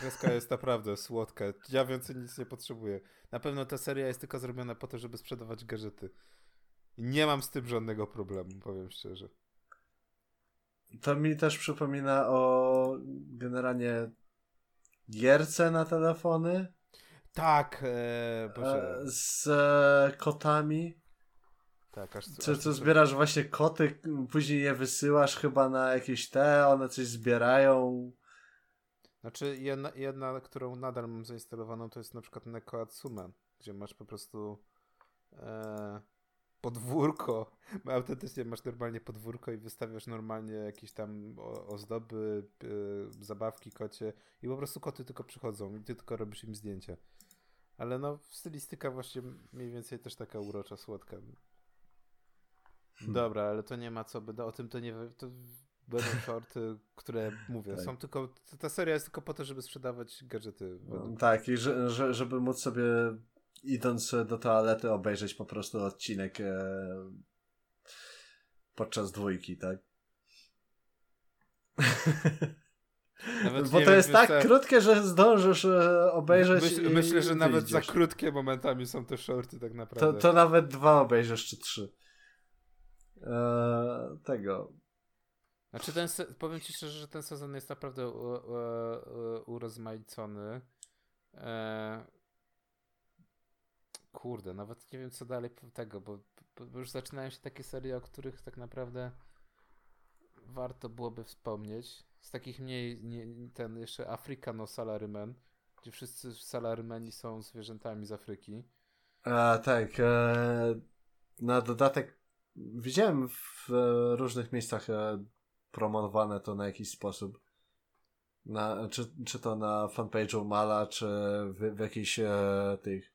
Kreska jest naprawdę słodka. Ja więcej nic nie potrzebuję. Na pewno ta seria jest tylko zrobiona po to, żeby sprzedawać gadżety. Nie mam z tym żadnego problemu, powiem szczerze. To mi też przypomina o generalnie gierce na telefony. Tak, e, Boże. Z e, kotami. Tak, aż, co, co zbierasz właśnie koty, później je wysyłasz chyba na jakieś te, one coś zbierają. Znaczy jedna, jedna którą nadal mam zainstalowaną to jest na przykład Neko Atsume, gdzie masz po prostu e, podwórko, autentycznie masz normalnie podwórko i wystawiasz normalnie jakieś tam ozdoby, e, zabawki kocie i po prostu koty tylko przychodzą i ty tylko robisz im zdjęcia. Ale no, stylistyka właśnie mniej więcej też taka urocza, słodka. Hmm. Dobra, ale to nie ma co, by o tym to nie... To będą shorty, które mówię, tak. są tylko... Ta seria jest tylko po to, żeby sprzedawać gadżety. No, tak, i że, że, żeby móc sobie idąc do toalety obejrzeć po prostu odcinek e, podczas dwójki, tak? Nawet Bo to jest tak te... krótkie, że zdążysz e, obejrzeć. Myśl, myślę, że nawet wyjdziesz. za krótkie momentami są te shorty, tak naprawdę. To, to nawet dwa obejrzysz, czy trzy. Eee, tego. Znaczy, ten powiem ci szczerze, że ten sezon jest naprawdę u, u, u, urozmaicony. Eee, kurde, nawet nie wiem, co dalej tego, bo, bo już zaczynają się takie serie, o których tak naprawdę warto byłoby wspomnieć z takich mniej, nie, ten jeszcze Africano Salarymen, gdzie wszyscy salarymeni są zwierzętami z Afryki. A, tak. E, na dodatek widziałem w e, różnych miejscach e, promowane to na jakiś sposób. Na, czy, czy to na fanpage'u Mala, czy w, w jakichś e, tych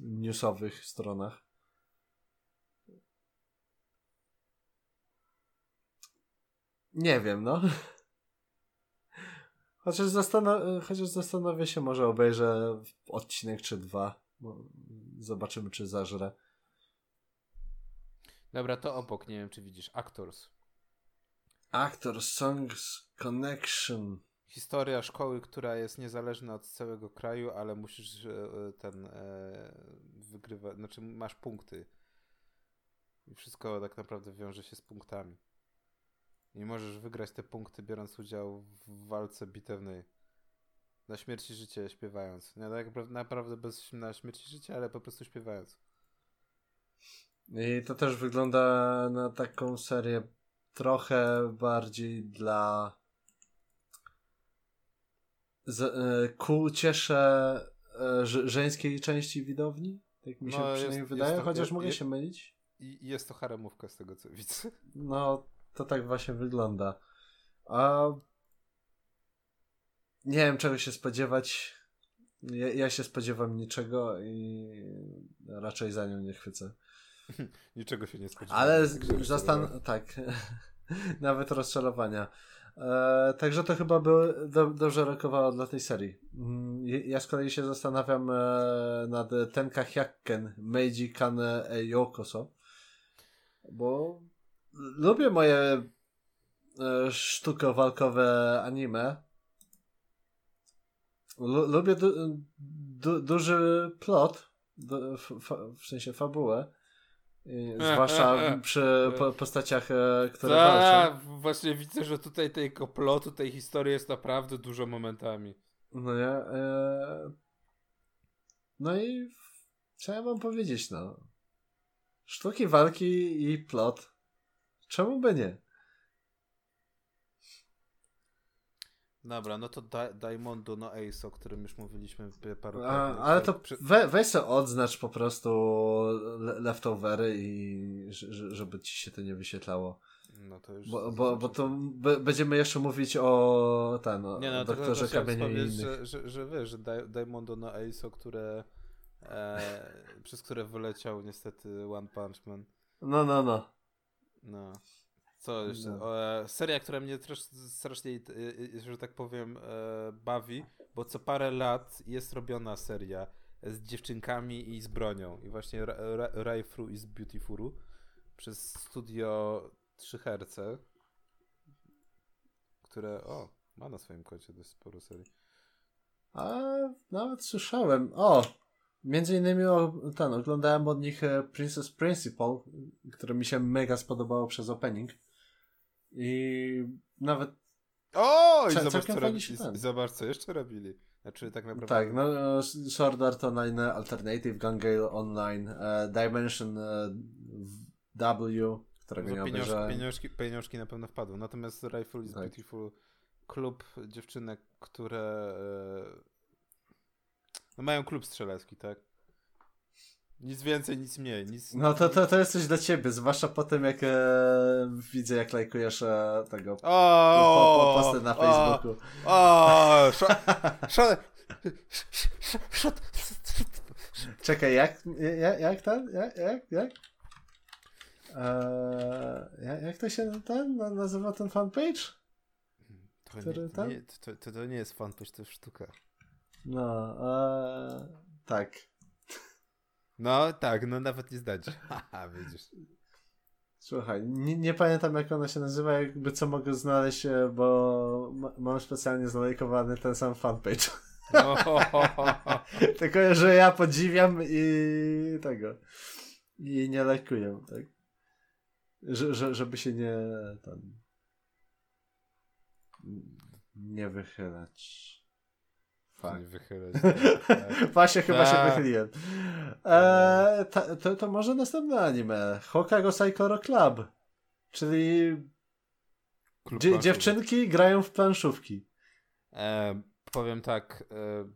newsowych stronach. Nie wiem, no. Chociaż, zastan- chociaż zastanowię się, może obejrzę odcinek czy dwa. Zobaczymy, czy zażrę. Dobra, to obok, nie wiem, czy widzisz. Actors. Actors, Songs, Connection. Historia szkoły, która jest niezależna od całego kraju, ale musisz e, ten e, wygrywać, znaczy masz punkty. I wszystko tak naprawdę wiąże się z punktami. Nie możesz wygrać te punkty, biorąc udział w walce bitewnej. Na śmierć i życie śpiewając. Nie tak naprawdę bez na śmierć i życie, ale po prostu śpiewając. I to też wygląda na taką serię trochę bardziej dla z, e, ku cieszę e, żeńskiej części widowni. Tak mi się no, przynajmniej jest, wydaje, jest to, chociaż mogę się mylić. I jest to haremówka z tego co widzę. No, to tak właśnie wygląda. A nie wiem czego się spodziewać. Ja, ja się spodziewam niczego i raczej za nią nie chwycę. Niczego się nie spodziewam. Ale zastan... tak. Nawet rozczarowania. E, także to chyba by do, dobrze rokowało dla tej serii. Mm, ja z kolei się zastanawiam e, nad Tenka Hyakken Meiji Kane Yokoso, bo lubię moje e, sztuko-walkowe anime. L lubię du du duży plot, du w sensie fabułę. Zwłaszcza przy po, postaciach, e, które Ta, walczą. Właśnie widzę, że tutaj tego plotu, tej historii jest naprawdę dużo momentami. No ja... E... No i co ja mam powiedzieć, no? Sztuki walki i plot. Czemu by nie? Dobra, no to da Diamondo no Ace, o którym już mówiliśmy paru A, Ale to we, weź sobie odznacz po prostu leftovery i żeby ci się to nie wyświetlało. No to już bo, bo, bo to będziemy jeszcze mówić o ten, o nie, no, doktorze Kamieniu i innych. Że, że, że wiesz, że Diamondo no Ace, które e, przez które wyleciał niestety One Punch Man. No, no, no. No. Co jeszcze? No. E, seria, która mnie też strasznie, że tak powiem, e, bawi, bo co parę lat jest robiona seria z dziewczynkami i z bronią. I właśnie Rayfru i z Beautifulu przez studio 3 herce, które, o, ma na swoim koncie dość sporo serii. A nawet słyszałem. O, między innymi ten, oglądałem od nich Princess Principal, które mi się mega spodobało przez opening. I nawet. O! I zobacz, co robi, i zobacz, co jeszcze robili. Znaczy, tak naprawdę. Tak, no, Sword Art Online Alternative, Gun Gale Online, uh, Dimension W, którego no, nie pieniążki, pieniążki, pieniążki na pewno wpadły. Natomiast Rifle is tak. Beautiful klub dziewczynek, które e, no, mają klub strzelecki, tak? Nic więcej, nic mniej. Nic... No to, to, to jest coś dla ciebie, zwłaszcza po tym, jak e, widzę, jak lajkujesz e, tego o, po, po, posty na Facebooku. O, Czekaj, jak, jak, jak ten, jak, jak, jak? jak, jak to się ten nazywa ten fanpage? To, Który, nie, nie, to, to, to nie jest fanpage, to jest sztuka. No, e, tak. No tak, no nawet nie zdać. Haha, widzisz. Słuchaj, nie, nie, pamiętam jak ona się nazywa, jakby co mogę znaleźć, e, bo mam specjalnie zalajkowany ten sam fanpage. Tylko, że ja podziwiam i tego. I nie lajkuję, tak. Że, że, żeby się nie tam nie wychylać. Fakt. Nie wychylać. Tak. Właśnie chyba się wychyliłem. E, ta, to, to może następne anime. Hokago Saikoro Club. Czyli dzie dziewczynki grają w planszówki. E, powiem tak. E,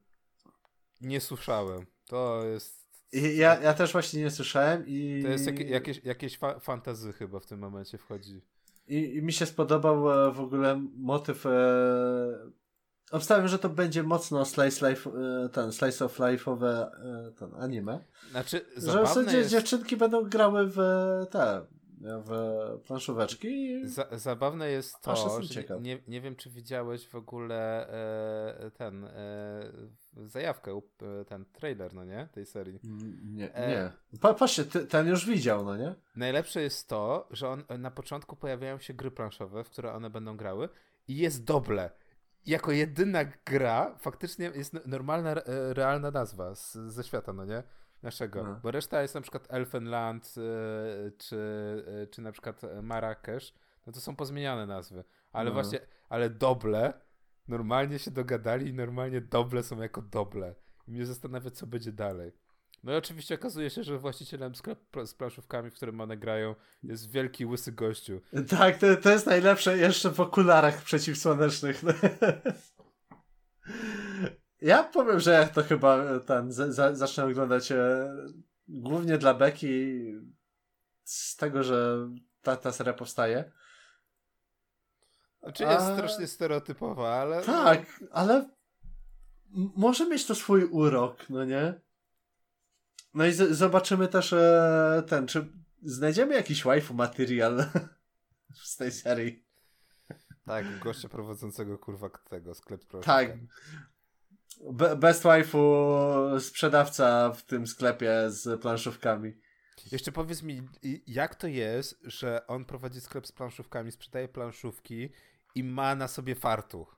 nie słyszałem. To jest. I ja, ja też właśnie nie słyszałem i... To jest jak, jakieś, jakieś fa fantazy chyba w tym momencie wchodzi. I, I, mi się spodobał e, w ogóle motyw e, Obstawiam, że to będzie mocno slice, life, e, ten, slice of life'owe e, ten anime. Znaczy, że w zasadzie jest... dziewczynki będą grały w te w planszóweczki. Za, zabawne jest to, że nie, nie wiem, czy widziałeś w ogóle e, ten e, zajawkę, e, ten trailer, no nie, tej serii. Nie, e, nie. Pa, patrzcie, ty, ten już widział, no nie? Najlepsze jest to, że on, na początku pojawiają się gry planszowe, w które one będą grały i jest doble jako jedyna gra faktycznie jest normalna, e, realna nazwa z, ze świata, no nie? Naszego. No. Bo reszta jest na przykład Elfenland y, czy, y, czy na przykład Marrakesz. No to są pozmieniane nazwy. Ale no. właśnie, ale doble normalnie się dogadali i normalnie doble są jako doble. I mnie zastanawia, co będzie dalej. No i oczywiście okazuje się, że właścicielem sklepu z planszówkami, w którym one grają, jest wielki łysy gościu. Tak, to, to jest najlepsze jeszcze w okularach przeciwsłonecznych. Ja powiem, że ja to chyba ten za, zacznę oglądać e, głównie dla Beki z tego, że ta, ta seria powstaje. Znaczy jest A... strasznie stereotypowa, ale... Tak, ale może mieć to swój urok, no nie? No i zobaczymy też e, ten, czy znajdziemy jakiś waifu material z tej serii. Tak, gościa prowadzącego kurwa tego sklepu. Tak. Be best waifu sprzedawca w tym sklepie z planszówkami. Jeszcze powiedz mi, jak to jest, że on prowadzi sklep z planszówkami, sprzedaje planszówki i ma na sobie fartuch?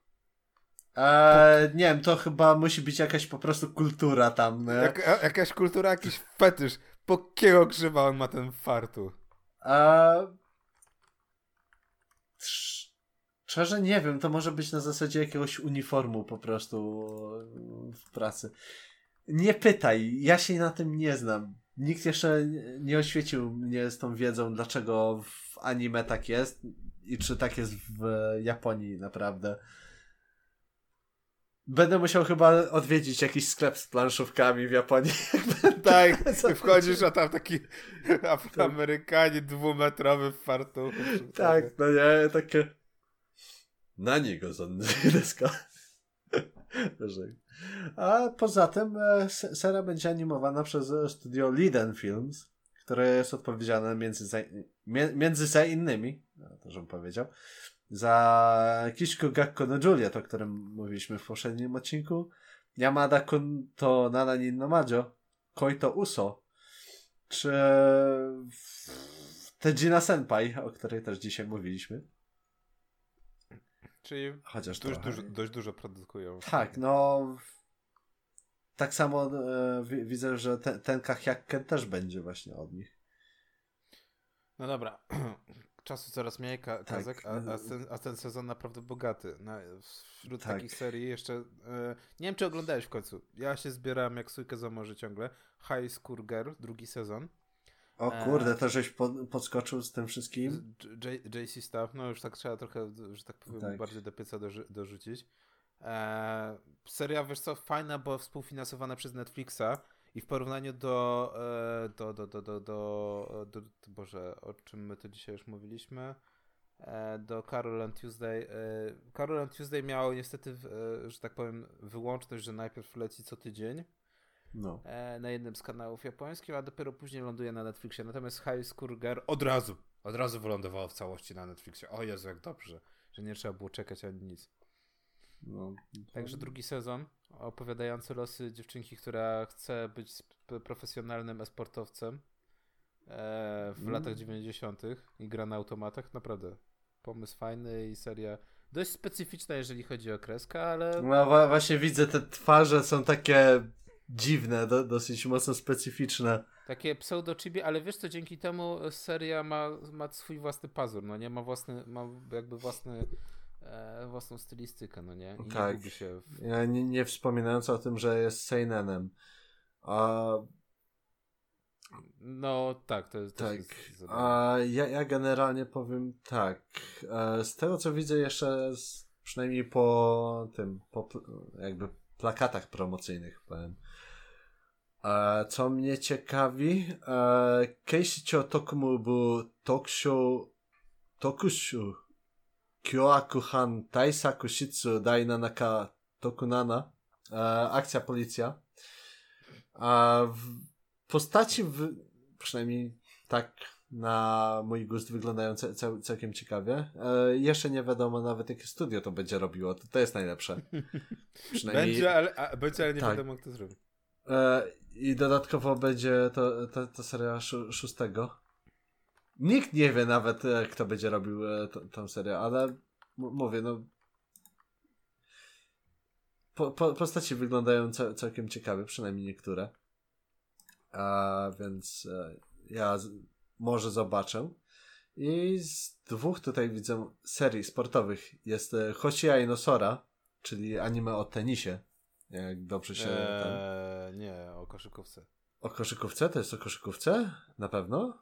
Eee, nie wiem, to chyba musi być jakaś po prostu kultura tam. Jak, jakaś kultura, jakiś fetysz. Po kiego grzyba on ma ten fartuch? Eee, szczerze nie wiem, to może być na zasadzie jakiegoś uniformu po prostu w pracy. Nie pytaj, ja się na tym nie znam. Nikt jeszcze nie oświecił mnie z tą wiedzą, dlaczego w anime tak jest i czy tak jest w Japonii naprawdę. Będę musiał chyba odwiedzić jakiś sklep z planszówkami w Japonii. tak, wchodzisz, a tam taki Afroamerykanie dwumetrowy w fartuchu. Tak, no nie, takie na niego deska. A poza tym e, seria będzie animowana przez studio Liden Films, które jest odpowiedzialne między, między innymi, no, to żebym powiedział, za Kishiko Gakko no Juliet, o którym mówiliśmy w poprzednim odcinku, Yamada Kun to Nananin no Majo, Koito Uso, czy Tejina Senpai, o której też dzisiaj mówiliśmy. Czyli Chociaż dość, dużo, dość dużo produkują. Tak, no tak samo e, widzę, że ten, ten Kachiakken też będzie właśnie od nich. No dobra, czasu coraz mniej ka kazek, tak. a, a, ten, a, ten, sezon naprawdę bogaty. Na, wśród tak. takich serii jeszcze. E, nie wiem, czy oglądałeś w końcu. Ja się zbierałem jak sójkę za morze ciągle. High School Girl, drugi sezon. O e, kurde, to żeś podskoczył z tym wszystkim? JC Staff, no już tak trzeba trochę, że tak powiem, tak. bardziej do pieca dorzu dorzucić. E, seria, wiesz co, fajna, bo współfinansowana przez Netflixa i w porównaniu do, e, do, do, do, do, do, do, do Boże, o czym my tu dzisiaj już mówiliśmy, e, do Carol and Tuesday. E, Carol and Tuesday miało niestety, że tak powiem, wyłączność, że najpierw leci co tydzień no. na jednym z kanałów japońskich, a dopiero później ląduje na Netflixie. Natomiast High School Girl od razu, od razu wylądowało w całości na Netflixie. O Jezu, jak dobrze, że nie trzeba było czekać ani nic. No, Także drugi sezon opowiadający losy dziewczynki, która chce być profesjonalnym esportowcem e, w mm. latach 90. i gra na automatach. Naprawdę pomysł fajny i seria dość specyficzna, jeżeli chodzi o kreskę, ale. No właśnie widzę, te twarze są takie dziwne, do, dosyć mocno specyficzne. Takie pseudo-chibi, ale wiesz co, dzięki temu seria ma, ma swój własny pazur, no nie? Ma własny, ma jakby własny e, własną stylistykę, no nie? I tak. Nie się w... Ja nie, nie wspominając o tym, że jest seinenem. A... No tak, to jest tak. Jest A ja, ja generalnie powiem tak. E, z tego co widzę jeszcze z, przynajmniej po tym, po jakby plakatach promocyjnych powiem. E, co mnie ciekawi, Keishicho Tokumu Tokusho Tokushu Kyoakuhan Taisaku Shitsu Dainanaka Tokunana e, akcja policja e, w postaci w, przynajmniej tak na mój gust wyglądają cał, całkiem ciekawie. E, jeszcze nie wiadomo nawet jakie studio to będzie robiło, to, to jest najlepsze. Przynajmniej... Będzie, ale, a, będzie, ale nie tak. wiadomo kto zrobi. E, I dodatkowo będzie to, to, to seria szóstego. Nikt nie wie nawet, e, kto będzie robił e, tą serię, ale mówię, no po, po, postaci wyglądają całkiem ciekawe, przynajmniej niektóre. A więc e, ja z, może zobaczę. I z dwóch tutaj widzę serii sportowych jest e, Hoshia Nosora, czyli anime o tenisie. Jak dobrze się. Eee, nie, o koszykówce. O koszykówce? To jest o koszykówce? Na pewno?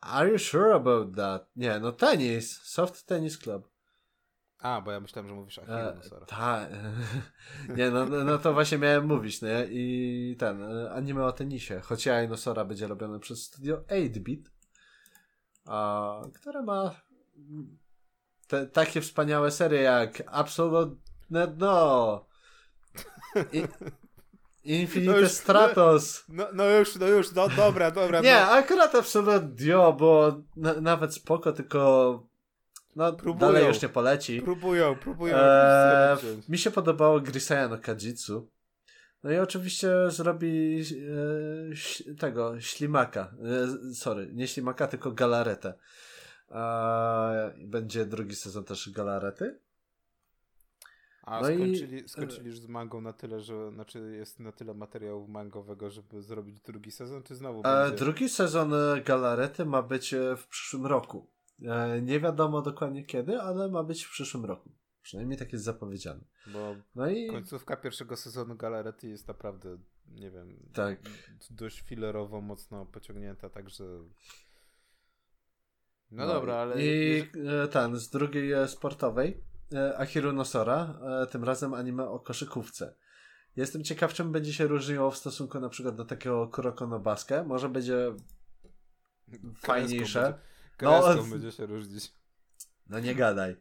Are you sure about that? Nie, no tenis. Soft Tennis Club. A, bo ja myślałem, że mówisz Achille e, Tak. nie, no, no, no to właśnie miałem mówić, nie? I ten, e, anime o tenisie. Choć ja Nosora będzie robione przez studio 8-bit, a, które ma te, takie wspaniałe serie jak Absolutne Dno, I, Infinite no już, Stratos. No, no już, no już, no dobra, dobra. Nie, no. akurat Absolutne Dio, bo na, nawet spoko, tylko no, próbują, dalej już nie poleci. Próbują, próbują. Eee, mi się podobało Grisaya no Kajitsu. No i oczywiście zrobi e, tego, ślimaka. E, sorry, nie ślimaka, tylko galaretę. E, będzie drugi sezon też galarety. A no skończyli, i... skończyli już z mangą na tyle, że znaczy jest na tyle materiału mangowego, żeby zrobić drugi sezon, czy znowu e, będzie... Drugi sezon Galarety ma być w przyszłym roku. E, nie wiadomo dokładnie kiedy, ale ma być w przyszłym roku. Przynajmniej tak jest zapowiedziane. Bo no i... końcówka pierwszego sezonu Galarety jest naprawdę, nie wiem, tak. dość filerowo mocno pociągnięta, także... No, no dobra, ale... I e, ten, z drugiej e, sportowej, Ahiru Nosora, tym razem anime o koszykówce. Jestem ciekaw, czym będzie się różniło w stosunku na przykład do takiego Kuroko no Basket. Może będzie fajniejsze. Kreską no, będzie się różnić. No nie gadaj.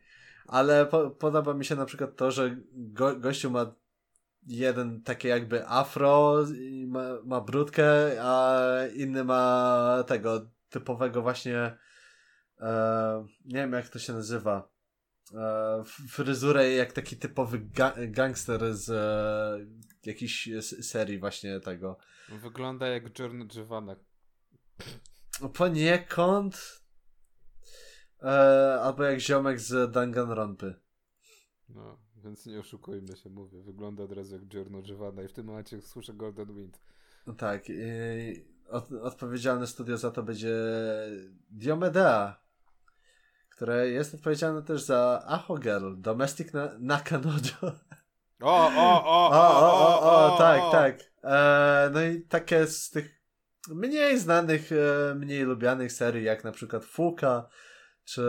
Ale po, podoba mi się na przykład to, że go, gościu ma jeden takie jakby afro, ma, ma brudkę, a inny ma tego typowego właśnie e, nie wiem jak to się nazywa e, fryzurę jak taki typowy ga gangster z e, jakiejś serii właśnie tego. Wygląda jak Giorno Giovanna. Poniekąd E, albo jak ziomek z Danganronpy. No, więc nie oszukujmy się, mówię. Wygląda od razu jak Giorno Giovanna i w tym momencie słyszę Golden Wind. No tak. I od, odpowiedzialne studio za to będzie Diomedea, które jest odpowiedzialne też za Aho Girl, Domestic na Nakanojo. O, o, o, o, o, o, o, tak, tak. E, no i takie z tych mniej znanych, e, mniej lubianych serii, jak na przykład Fuka, czy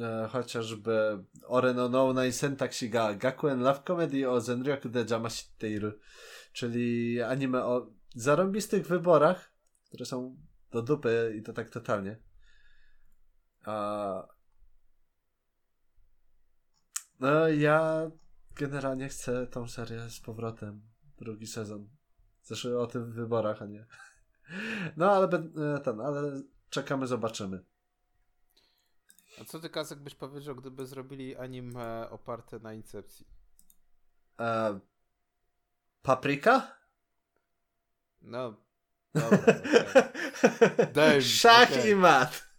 e, chociażby Oreno no Nai Sentaxi ga Gakuen Love Comedy o Zenryoku de Jamashiteiru, czyli anime o zarąbistych wyborach, które są do dupy i to tak totalnie. A... No, ja generalnie chcę tą serię z powrotem. Drugi sezon. Zresztą o tym wyborach, a nie. No, ale e, ten, ale czekamy, zobaczymy. A co ty, Kazek, byś powiedział, gdyby zrobili anime oparte na Incepcji? E, paprika? No, dobra. Okay. Szach okay. i mat.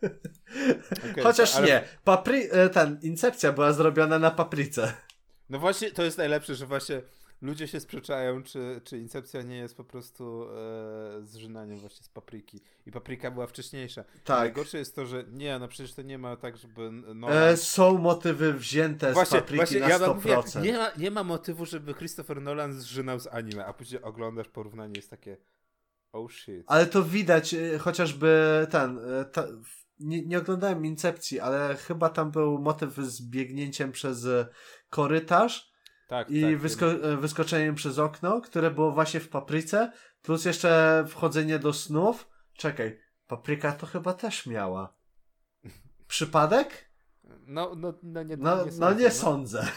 Okay, Chociaż ale... nie. Papri e, ten, Incepcja była zrobiona na papryce. No właśnie, to jest najlepsze, że właśnie ludzie się sprzeczają, czy, czy Incepcja nie jest po prostu e, zżynaniem właśnie z papryki. I papryka była wcześniejsza. Tak. Najgorsze jest to, że nie, no przecież to nie ma tak, żeby... No, e, są motywy wzięte właśnie, z papryki właśnie, na ja 100%. Mówię, nie, ma, nie ma motywu, żeby Christopher Nolan zżynał z anime, a później oglądasz porównanie jest takie oh shit. Ale to widać e, chociażby ten... E, ta, nie, nie oglądałem Incepcji, ale chyba tam był motyw z biegnięciem przez korytarz tak, i tak, wysko e, wyskoczeniem przez okno, które było właśnie w papryce, plus jeszcze wchodzenie do snów. Czekaj, papryka to chyba też miała. Przypadek? No, no, no nie, no, nie, sądzę, no nie sądzę.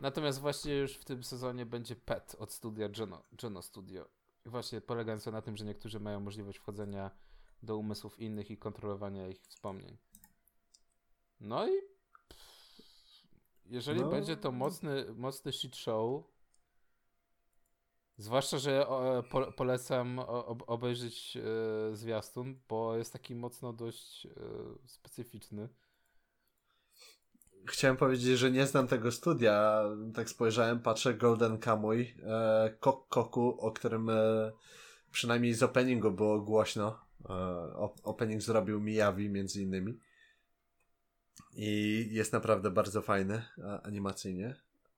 Natomiast właśnie już w tym sezonie będzie PET od studia Jono, Jono Studio. Właśnie polegające na tym, że niektórzy mają możliwość wchodzenia do umysłów innych i kontrolowania ich wspomnień. No i jeżeli no. będzie to mocny, mocny shit show, zwłaszcza, że po, polecam obejrzeć e, zwiastun, bo jest taki mocno dość e, specyficzny. Chciałem powiedzieć, że nie znam tego studia. Tak spojrzałem, patrzę Golden Kamuy, e, Kok Koku, o którym e, przynajmniej z openingu było głośno. E, opening zrobił Miyavi między innymi. I jest naprawdę bardzo fajny animacyjnie.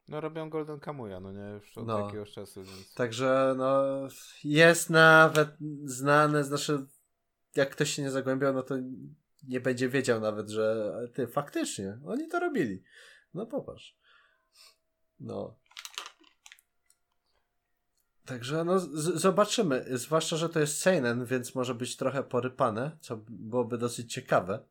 No robią Golden Kamuya, no nie? Już od no. jakiegoś czasu, więc... Także no jest nawet znane, znaczy jak ktoś się nie zagłębiał, no to nie będzie wiedział nawet, że ty, faktycznie, oni to robili. No popatrz. No. Także no zobaczymy. Zwłaszcza, że to jest seinen, więc może być trochę porypane, co byłoby dosyć ciekawe.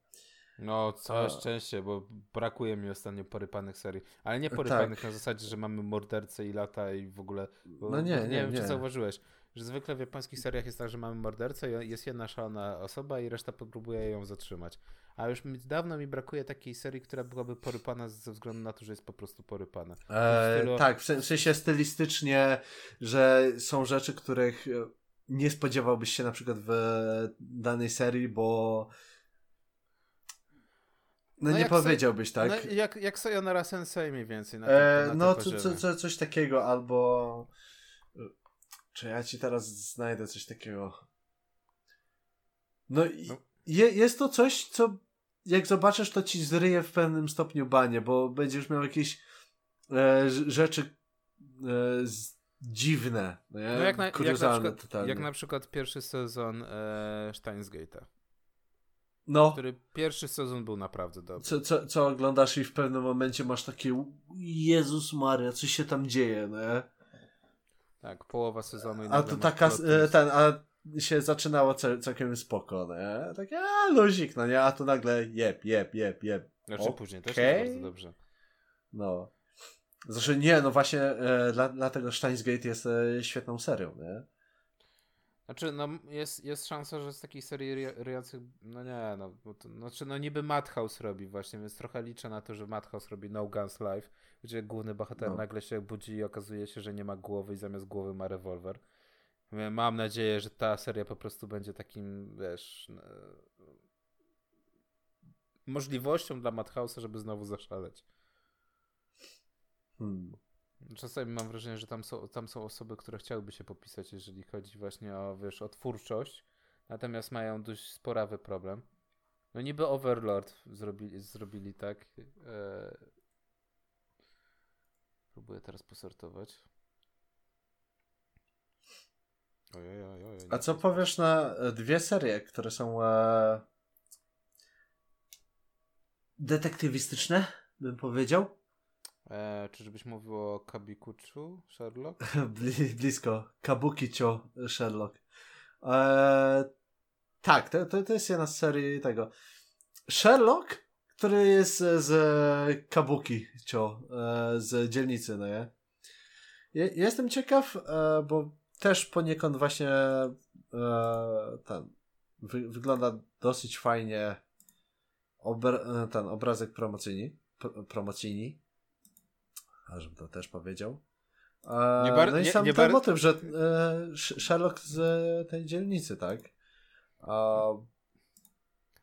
No, całe A... szczęście, bo brakuje mi ostatnio porypanych serii. Ale nie porypanych tak. na zasadzie, że mamy mordercę i lata i w ogóle. no nie, nie, nie wiem, nie. czy zauważyłeś, że zwykle w japońskich seriach jest tak, że mamy mordercę, jest jedna szalona osoba i reszta próbuje ją zatrzymać. A już mi, dawno mi brakuje takiej serii, która byłaby porypana ze względu na to, że jest po prostu porypana. Eee, stylu... Tak, w sensie stylistycznie, że są rzeczy, których nie spodziewałbyś się na przykład w danej serii, bo no, no nie powiedziałbyś, tak? No, jak, jak Sayonara Sensei mniej więcej. Na e, na no, co, co, co, coś takiego, albo... Czy ja ci teraz znajdę coś takiego? No, no. Je, jest to coś, co jak zobaczysz, to ci zryje w pewnym stopniu banie, bo będziesz miał jakieś e, rzeczy e, z, dziwne, no, no jak, na, jak, na przykład, jak na przykład pierwszy sezon e, Steinsgate'a. No. Który pierwszy sezon był naprawdę dobry. Co, co, co oglądasz i w pewnym momencie masz takie Jezus Maria, co się tam dzieje, no Tak, połowa sezonu. I a to taka, e, ten, a się zaczynało całkiem spoko, nie? Takie, a luzik, no nie? A tu nagle jeb, jeb, jeb, jeb. Znaczy okay. później też jest bardzo dobrze. No. Zresztą nie, no właśnie e, dla, dlatego Steins Gate jest e, świetną serią, nie? Znaczy, no jest, jest szansa, że z takiej serii ryjących, no nie, no, to, znaczy, no niby Madhouse robi właśnie, więc trochę liczę na to, że Madhouse robi No Guns Live, gdzie główny bohater no. nagle się budzi i okazuje się, że nie ma głowy i zamiast głowy ma rewolwer. Mam nadzieję, że ta seria po prostu będzie takim, wiesz, możliwością dla Madhouse'a, żeby znowu zaszaleć. Hmm. Czasami mam wrażenie, że tam są, tam są osoby, które chciałyby się popisać, jeżeli chodzi właśnie o, wiesz, o twórczość, natomiast mają dość sporawy problem. No niby Overlord zrobili, zrobili tak. E... Próbuję teraz posortować. Ojej, ojej, ojej, A co powiesz na e, dwie serie, które są e... detektywistyczne, bym powiedział? E, czyżbyś mówił o Kabikuchu, Sherlock? Blisko. Kabukicho, Sherlock. E, tak, to, to, to jest jedna z serii tego. Sherlock, który jest z Kabuki Cio, e, z dzielnicy, no nie? Jestem ciekaw, e, bo też poniekąd właśnie e, ten wy, wygląda dosyć fajnie obra, ten obrazek promocyjni, pr promocyjni żebym to też powiedział. E, bar- no i sam nie, ten bar- motyw, że e, Sherlock z tej dzielnicy, tak? E,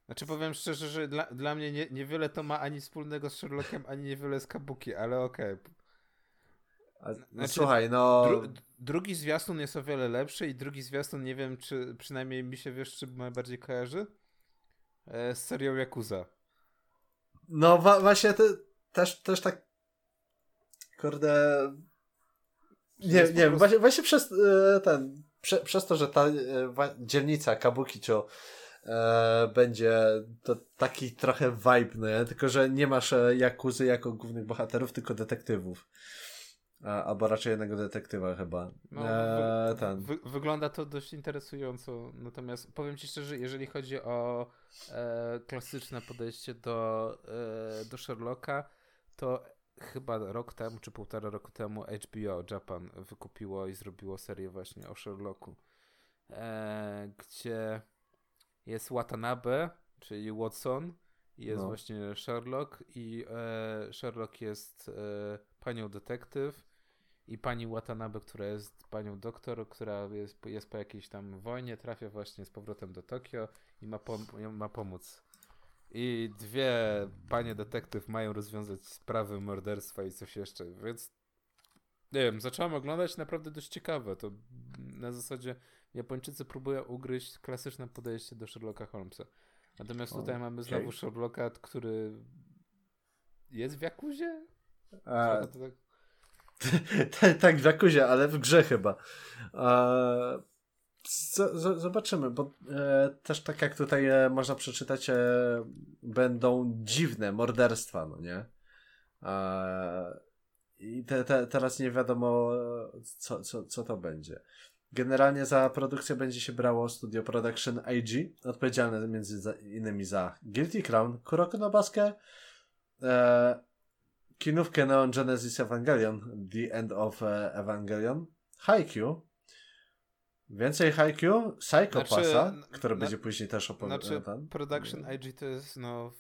znaczy powiem szczerze, że dla, dla mnie nie, niewiele to ma ani wspólnego z Sherlockiem, ani niewiele z Kabuki, ale okej. Okay. Znaczy, słuchaj, no... Dru drugi zwiastun jest o wiele lepszy i drugi zwiastun, nie wiem, czy przynajmniej mi się, wiesz, czy najbardziej kojarzy? E, z serią Yakuza. No właśnie, te, też, też tak Kurde. Nie, nie wiem, właśnie, właśnie przez e, ten. Prze, przez to, że ta e, dzielnica Kabukicho e, będzie to taki trochę vibe, nie? tylko że nie masz e, Jakuzy jako głównych bohaterów, tylko detektywów. A, albo raczej jednego detektywa chyba. No, e, ten. Wy, wygląda to dość interesująco. Natomiast powiem Ci szczerze, jeżeli chodzi o e, klasyczne podejście do, e, do Sherlocka, to chyba rok temu, czy półtora roku temu HBO Japan wykupiło i zrobiło serię właśnie o Sherlocku, e, gdzie jest Watanabe, czyli Watson, jest No. właśnie Sherlock i e, Sherlock jest e, panią detektyw i pani Watanabe, która jest panią doktor, która jest, jest po jakiejś tam wojnie, trafia właśnie z powrotem do Tokio i ma, pom- ma pomóc. I dwie panie detektyw mają rozwiązać sprawy morderstwa i coś jeszcze, więc nie wiem, zacząłem oglądać naprawdę dość ciekawe. To na zasadzie Japończycy próbują ugryźć klasyczne podejście do Sherlocka Holmesa. Natomiast tutaj mamy Okej. znowu Sherlocka, który jest w Jakuzie? A, tak... tak, tak, w Jakuzie, ale w grze chyba. Z, z, zobaczymy, bo e, też tak jak tutaj e, można przeczytać, e, będą dziwne morderstwa, no nie? I te, te, teraz nie wiadomo, co, co, co to będzie. Generalnie za produkcję będzie się brało studio Production IG, odpowiedzialne między innymi za Guilty Crown, Kuroko no Basket, e, kinówkę Neon Genesis Evangelion, The End of e, Evangelion, Haikyuu, więcej Haikyuu, Psycho Znaczy, Passa, n- który na- będzie później też opowiadany. Znaczy, Production IG to jest no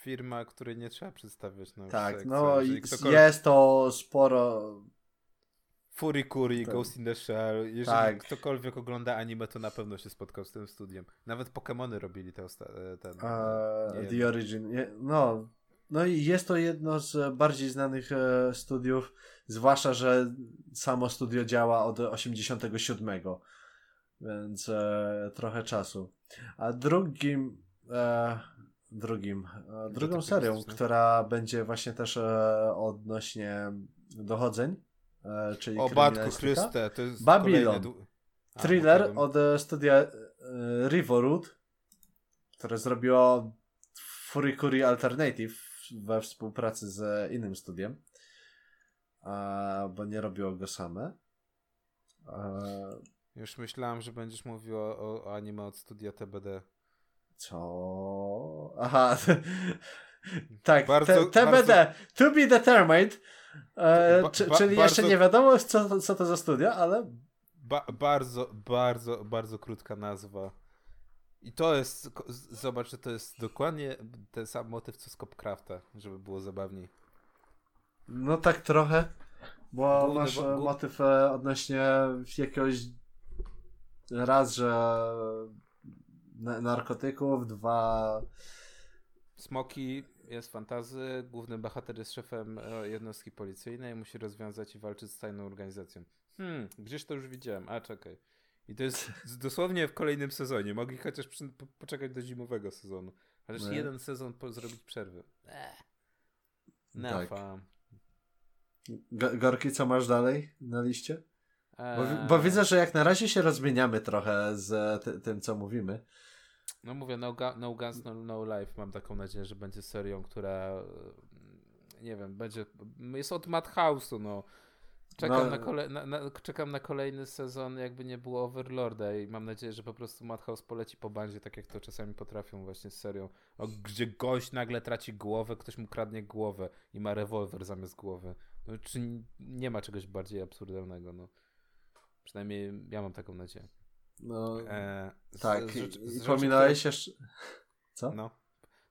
firma, której nie trzeba przedstawiać. No, Tak, no ktokolwiek- jest to sporo. Furikuri, Tak. Ghost in the Shell. Jeżeli Tak. ktokolwiek ogląda anime, to na pewno się spotkał z tym studiem. Nawet Pokémony robili te osta- e, ten. E, The. Origin. Nie, no. No i jest to jedno z bardziej znanych e, studiów, zwłaszcza, że samo studio działa od 87, więc e, trochę czasu. A drugim, e, drugim, drugą serią, która będzie właśnie też odnośnie dochodzeń, czyli O Batku. Chryste, to jest Babylon. kolejny A, Thriller okej, od studia Riverwood, które zrobiło Furikuri Alternative we współpracy z innym studiem, a, bo nie robiło go same. Już myślałem, że będziesz mówił o, o anime od studia TBD. co? Aha. tak, Bardzo- te, TBD, to be determined. E, Ba- czy, ba- czyli jeszcze bardzo- nie wiadomo, co, co to za studio, ale Ba bardzo, bardzo, bardzo krótka nazwa. I to jest, zobacz, że to jest dokładnie ten sam motyw co z Copcrafta, żeby było zabawniej. No tak trochę, bo Główny masz bo- e, motyw e, odnośnie jakiegoś raz, że na- narkotyków, dwa Smoki jest fantazy, główny bohater jest szefem e, jednostki policyjnej, musi rozwiązać i walczyć z tajną organizacją. Hmm, gdzieś to już widziałem, a czekaj. I to jest dosłownie w kolejnym sezonie. Mogli chociaż przy, po, poczekać do zimowego sezonu. Chociaż Nie. jeden sezon po, zrobić przerwy. Eee. No, Tak. Gorki, co masz dalej na liście? Bo, Eee, bo widzę, że jak na razie się rozmieniamy trochę z ty, tym, co mówimy. No mówię, no, Ga- no Guns, no, no Life. Mam taką nadzieję, że będzie serią, która e, nie wiem, będzie. Jest od Madhouse'u, no. Czekam, No. na kole, na, na, czekam na kolejny sezon, jakby nie było Overlorda i mam nadzieję, że po prostu Madhouse poleci po bandzie, tak jak to czasami potrafią właśnie z serią. O, gdzie gość nagle traci głowę, ktoś mu kradnie głowę i ma rewolwer zamiast głowy. No, czy nie ma czegoś bardziej absurdalnego, no. Przynajmniej ja mam taką nadzieję. No, E, z- tak, z z i rzeczy, pominąłeś jeszcze... Co? no.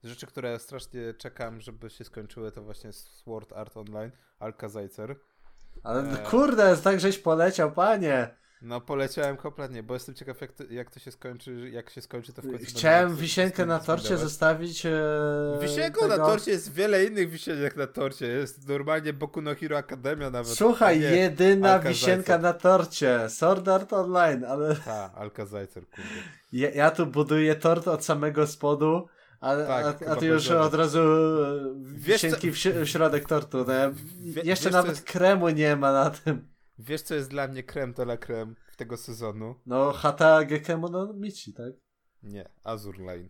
Z Rzeczy, które strasznie czekam, żeby się skończyły, to właśnie Sword Art Online, Alka Zajcer. Ale kurde, tak żeś poleciał, panie! No poleciałem kompletnie, bo jestem ciekaw jak to, jak to się skończy, jak się skończy to w końcu. Chciałem wisienkę na torcie zostawić. E, Wisienką na torcie jest wiele innych wisienek na torcie. Jest normalnie Boku no Hero Academia nawet. Słuchaj, jedyna Alka wisienka Zajcer. na torcie. Sword Art Online, ale Ta, Alka Zajcer, kurde. ja, ja tu buduję tort od samego spodu, a, Tak, a, a ty już powiedziałeś. od razu e, Wiesz, wisienki w, środek tortu. No, ja- Wie- jeszcze wiesz, nawet jest- kremu nie ma na tym. Wiesz co jest dla mnie krem to la krem tego sezonu? No, Hata Gekemo no Michi, tak? Nie, Azur Line.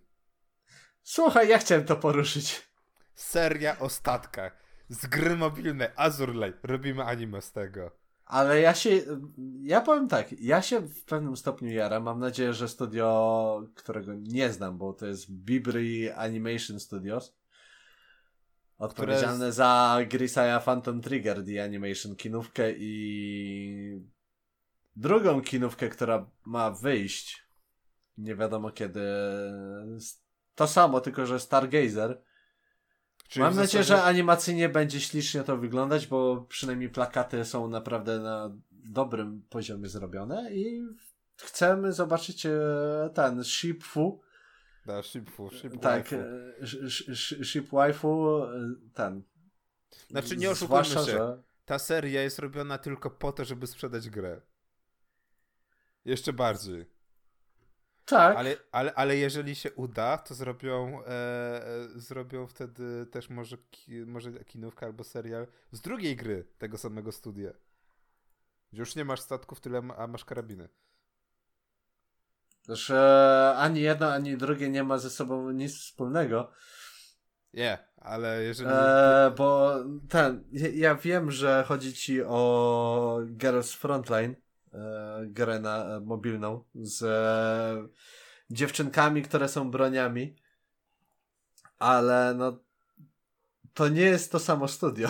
Słuchaj, ja chciałem to poruszyć. Seria o statkach. Z gry mobilnej Azur Line. Robimy anime z tego. Ale ja się, ja powiem tak, ja się w pewnym stopniu jaram. Mam nadzieję, że studio, którego nie znam, bo to jest Bibri Animation Studios, odpowiedzialne za Grisaya Phantom Trigger, The Animation kinówkę i drugą kinówkę, która ma wyjść nie wiadomo kiedy. To samo, tylko że Stargazer. Czyli Mam nadzieję, zasadzie... że animacyjnie będzie ślicznie to wyglądać, bo przynajmniej plakaty są naprawdę na dobrym poziomie zrobione i chcemy zobaczyć e, ten Shipfu. Da, Shipfu, Ship Tak, Ship Waifu, e, ten. Znaczy nie oszukujmy się, że... ta seria jest robiona tylko po to, żeby sprzedać grę. Jeszcze bardziej. Tak. Ale, ale, ale jeżeli się uda, to zrobią, e, e, zrobią wtedy też może, ki, może kinówkę albo serial z drugiej gry tego samego studia. Gdzie już nie masz statków, tyle, a masz karabiny. Też e, ani jedno, ani drugie nie ma ze sobą nic wspólnego. Nie, ale jeżeli. E, bo ten, ja, ja, wiem, że chodzi ci o Girls Frontline e, grę na, e, mobilną z e, dziewczynkami, które są broniami, ale no to nie jest to samo studio.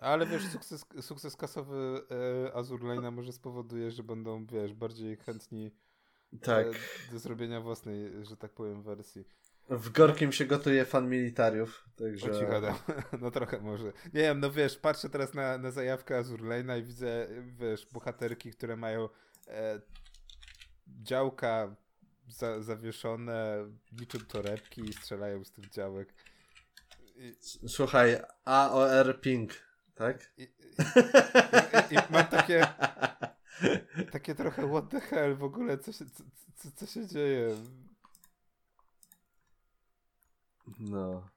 Ale wiesz, sukces, sukces kasowy e, Azur Lane'a może spowoduje, że będą, wiesz, bardziej chętni tak. e, do zrobienia własnej, że tak powiem, wersji. W Gorkim się gotuje fan militariów, także... O no trochę może. Nie wiem, no wiesz, patrzę teraz na, na zajawkę Azur Lane'a i widzę, wiesz, bohaterki, które mają e, działka za, zawieszone niczym torebki i strzelają z tych działek. I... Słuchaj, AOR Pink, tak? I, i, i mam takie takie trochę what the hell w ogóle, co się, co, co, co się dzieje? No.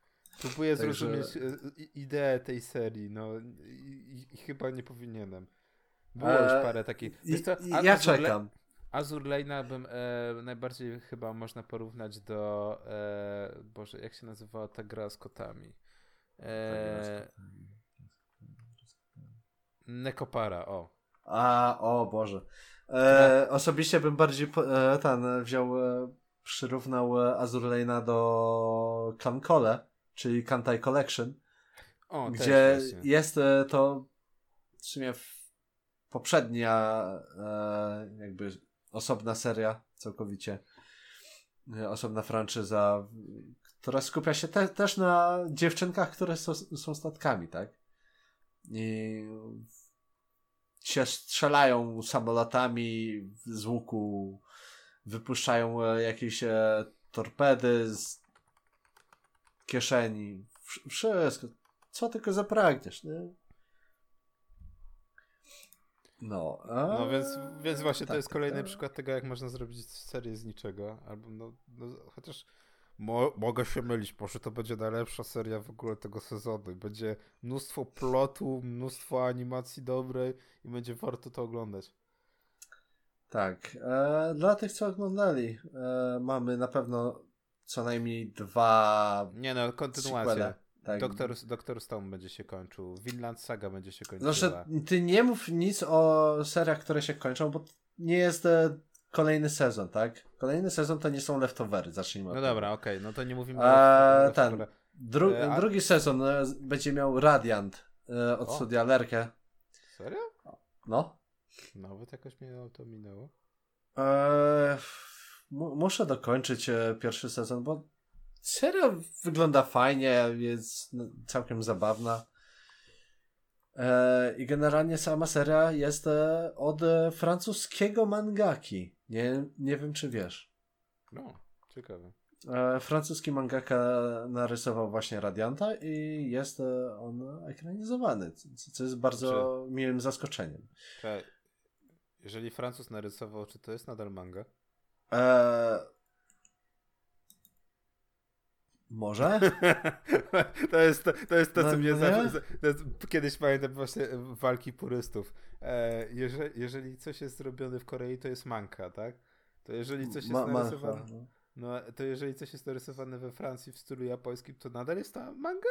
Próbuję Także... zrozumieć e, ideę tej serii, no i, i, chyba nie powinienem. Było już e, parę takich. Co, ja Azur czekam. Le Azur Lane'a bym e, najbardziej chyba można porównać do e, Boże, jak się nazywała ta gra z kotami? E, Nekopara, o. A, o Boże. E, osobiście bym bardziej e, ten wziął przyrównał e, Azur Lane'a do Kankole, czyli Kantai Collection, o, gdzie jest e, to w sumie poprzednia e, jakby osobna seria całkowicie, osobna franczyza, która skupia się te, też na dziewczynkach, które są, są statkami, tak? I się strzelają samolotami z łuku wypuszczają e, jakieś e, torpedy z kieszeni. Wszystko. Co tylko zapragniesz, nie? No, a... no więc, więc właśnie tak, to jest kolejny tak. przykład tego, jak można zrobić serię z niczego. Albo no, no chociaż mo mogę się mylić, może to będzie najlepsza seria w ogóle tego sezonu. Będzie mnóstwo plotu, mnóstwo animacji dobrej i będzie warto to oglądać. Tak. E, dla tych, co oglądali, e, mamy na pewno co najmniej dwa. Nie no, kontynuacja. Tak. Doktor, Doktor Stone będzie się kończył. Vinland Saga będzie się kończyła. Znaczy, ty nie mów nic o seriach, które się kończą, bo nie jest e, kolejny sezon, tak? Kolejny sezon to nie są leftovery, zacznijmy No dobra, okej, okay. no to nie mówimy e, o ten, dru e, a... Drugi sezon będzie miał Radiant e, od o. studia Lerkę. Serio? No. Nawet jakoś mnie to minęło. Eee, muszę dokończyć e, pierwszy sezon, bo seria wygląda fajnie, jest całkiem zabawna. Eee, I generalnie sama seria jest e, od e, francuskiego mangaki. Nie, nie wiem, czy wiesz. No, ciekawe. E, francuski mangaka narysował właśnie Radianta i jest on ekranizowany, co jest bardzo miłym zaskoczeniem. Czekaj, jeżeli Francuz narysował, czy to jest nadal manga? Eee... Może? to jest to, to, jest to no, co mnie zawsze. Kiedyś pamiętam właśnie walki purystów. E, jeżeli, jeżeli coś jest zrobione w Korei, to jest manka, tak? To jeżeli coś jest Ma, narysowane. No. no. to jeżeli coś jest narysowane we Francji w stylu japońskim, to nadal jest ta manga?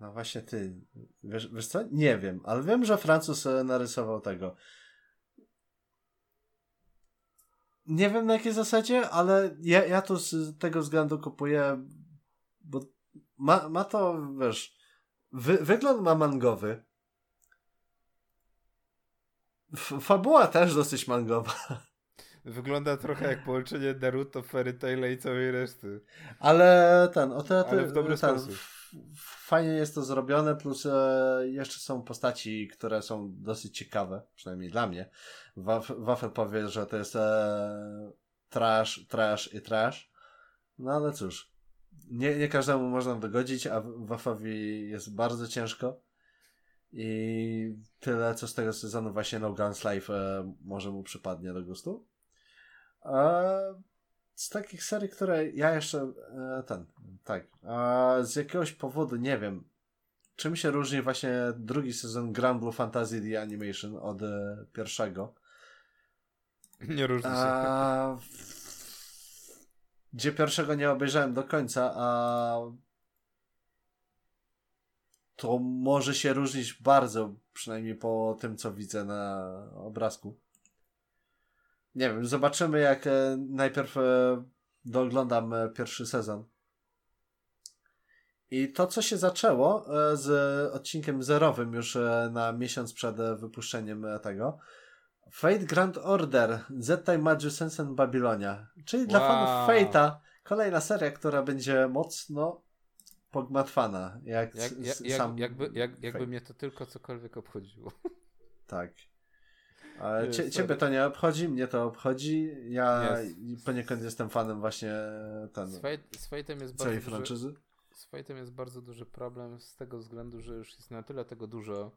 No właśnie ty, wiesz, wiesz co? Nie wiem, ale wiem, że Francuz narysował tego. Nie wiem na jakiej zasadzie, ale ja, ja to z tego względu kupuję, bo ma, ma to, wiesz, wy, wygląd ma mangowy. F fabuła też dosyć mangowa. Wygląda trochę jak połączenie Naruto, Fairy Tail i całej reszty. Ale ten, o te, Ale w dobry ten, sposób. Fajnie jest to zrobione, plus e, jeszcze są postaci, które są dosyć ciekawe, przynajmniej dla mnie. Waf- Wafel powie, że to jest e, trash, trash i trash. No ale cóż, nie, nie każdemu można dogodzić, a Wafowi jest bardzo ciężko. I tyle, co z tego sezonu właśnie No Guns Life e, może mu przypadnie do gustu. A z takich serii, które ja jeszcze e, ten, tak, z jakiegoś powodu nie wiem, czym się różni właśnie drugi sezon Grand Blue Fantasy The Animation od e, pierwszego. Nie różni się. A, gdzie pierwszego nie obejrzałem do końca, a to może się różnić bardzo, przynajmniej po tym, co widzę na obrazku. Nie wiem, zobaczymy jak e, najpierw e, dooglądam e, pierwszy sezon. I to, co się zaczęło z odcinkiem zerowym już na miesiąc przed wypuszczeniem tego, Fate Grand Order, Zettai Maju Sensen Babilonia. Czyli dla Wow. fanów Fate'a kolejna seria, która będzie mocno pogmatwana. Jak, Jak, jak, jak, jakby, jak, jakby mnie to tylko cokolwiek obchodziło. Tak. Cie, ciebie to nie obchodzi, mnie to obchodzi. Ja Jest. poniekąd jestem fanem właśnie ten, Z, z Fate'em jest bardzo całej duży, franczyzy. z Fate'em jest bardzo duży problem z tego względu, że już jest na tyle tego dużo,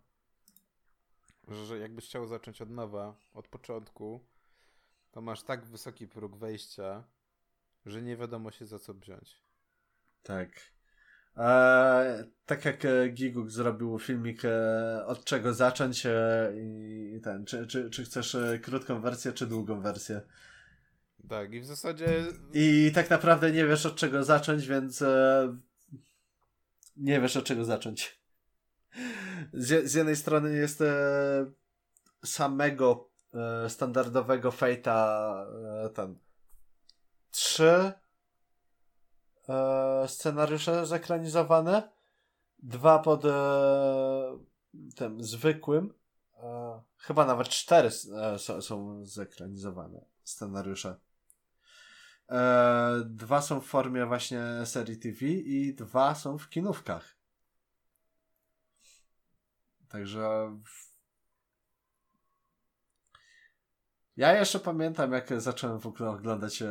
że jakbyś chciał zacząć od nowa, od początku, to masz tak wysoki próg wejścia, że nie wiadomo się za co wziąć. Tak. E, tak jak e, Giguk zrobił filmik e, od czego zacząć e, i ten, czy, czy, czy chcesz e, krótką wersję, czy długą wersję. Tak, i w zasadzie I tak naprawdę nie wiesz od czego zacząć, więc e, nie wiesz od czego zacząć. Z, z jednej strony jest samego standardowego e, ten trzy e, scenariusze zekranizowane, dwa pod e, tym zwykłym, e, chyba nawet cztery e, są, są zekranizowane scenariusze. E, dwa są w formie właśnie serii TV i dwa są w kinówkach. Także. Ja jeszcze pamiętam, jak zacząłem w ogóle oglądać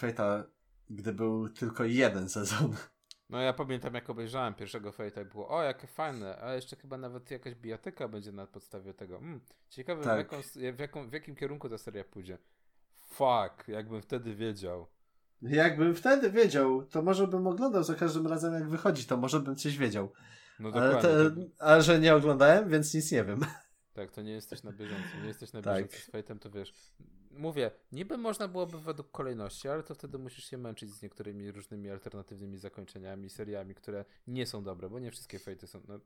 Fate'a, gdy był tylko jeden sezon. No ja pamiętam jak obejrzałem pierwszego Fate'a i było, o jakie fajne, a jeszcze chyba nawet jakaś bijatyka będzie na podstawie tego. Mm, ciekawe w, Tak. jaką, w, jaką, w jakim kierunku ta seria pójdzie. Fuck, jakbym wtedy wiedział. Jakbym wtedy wiedział, to może bym oglądał za każdym razem, jak wychodzi, to może bym coś wiedział. No Ale, dokładnie. te, tak, a że nie oglądałem, więc nic nie wiem. tak, to nie jesteś na bieżąco. Nie jesteś na Tak. bieżąco z Fate'em, to wiesz. Mówię, niby można byłoby według kolejności, ale to wtedy musisz się męczyć z niektórymi różnymi alternatywnymi zakończeniami, seriami, które nie są dobre, bo nie wszystkie Fate'y są, no,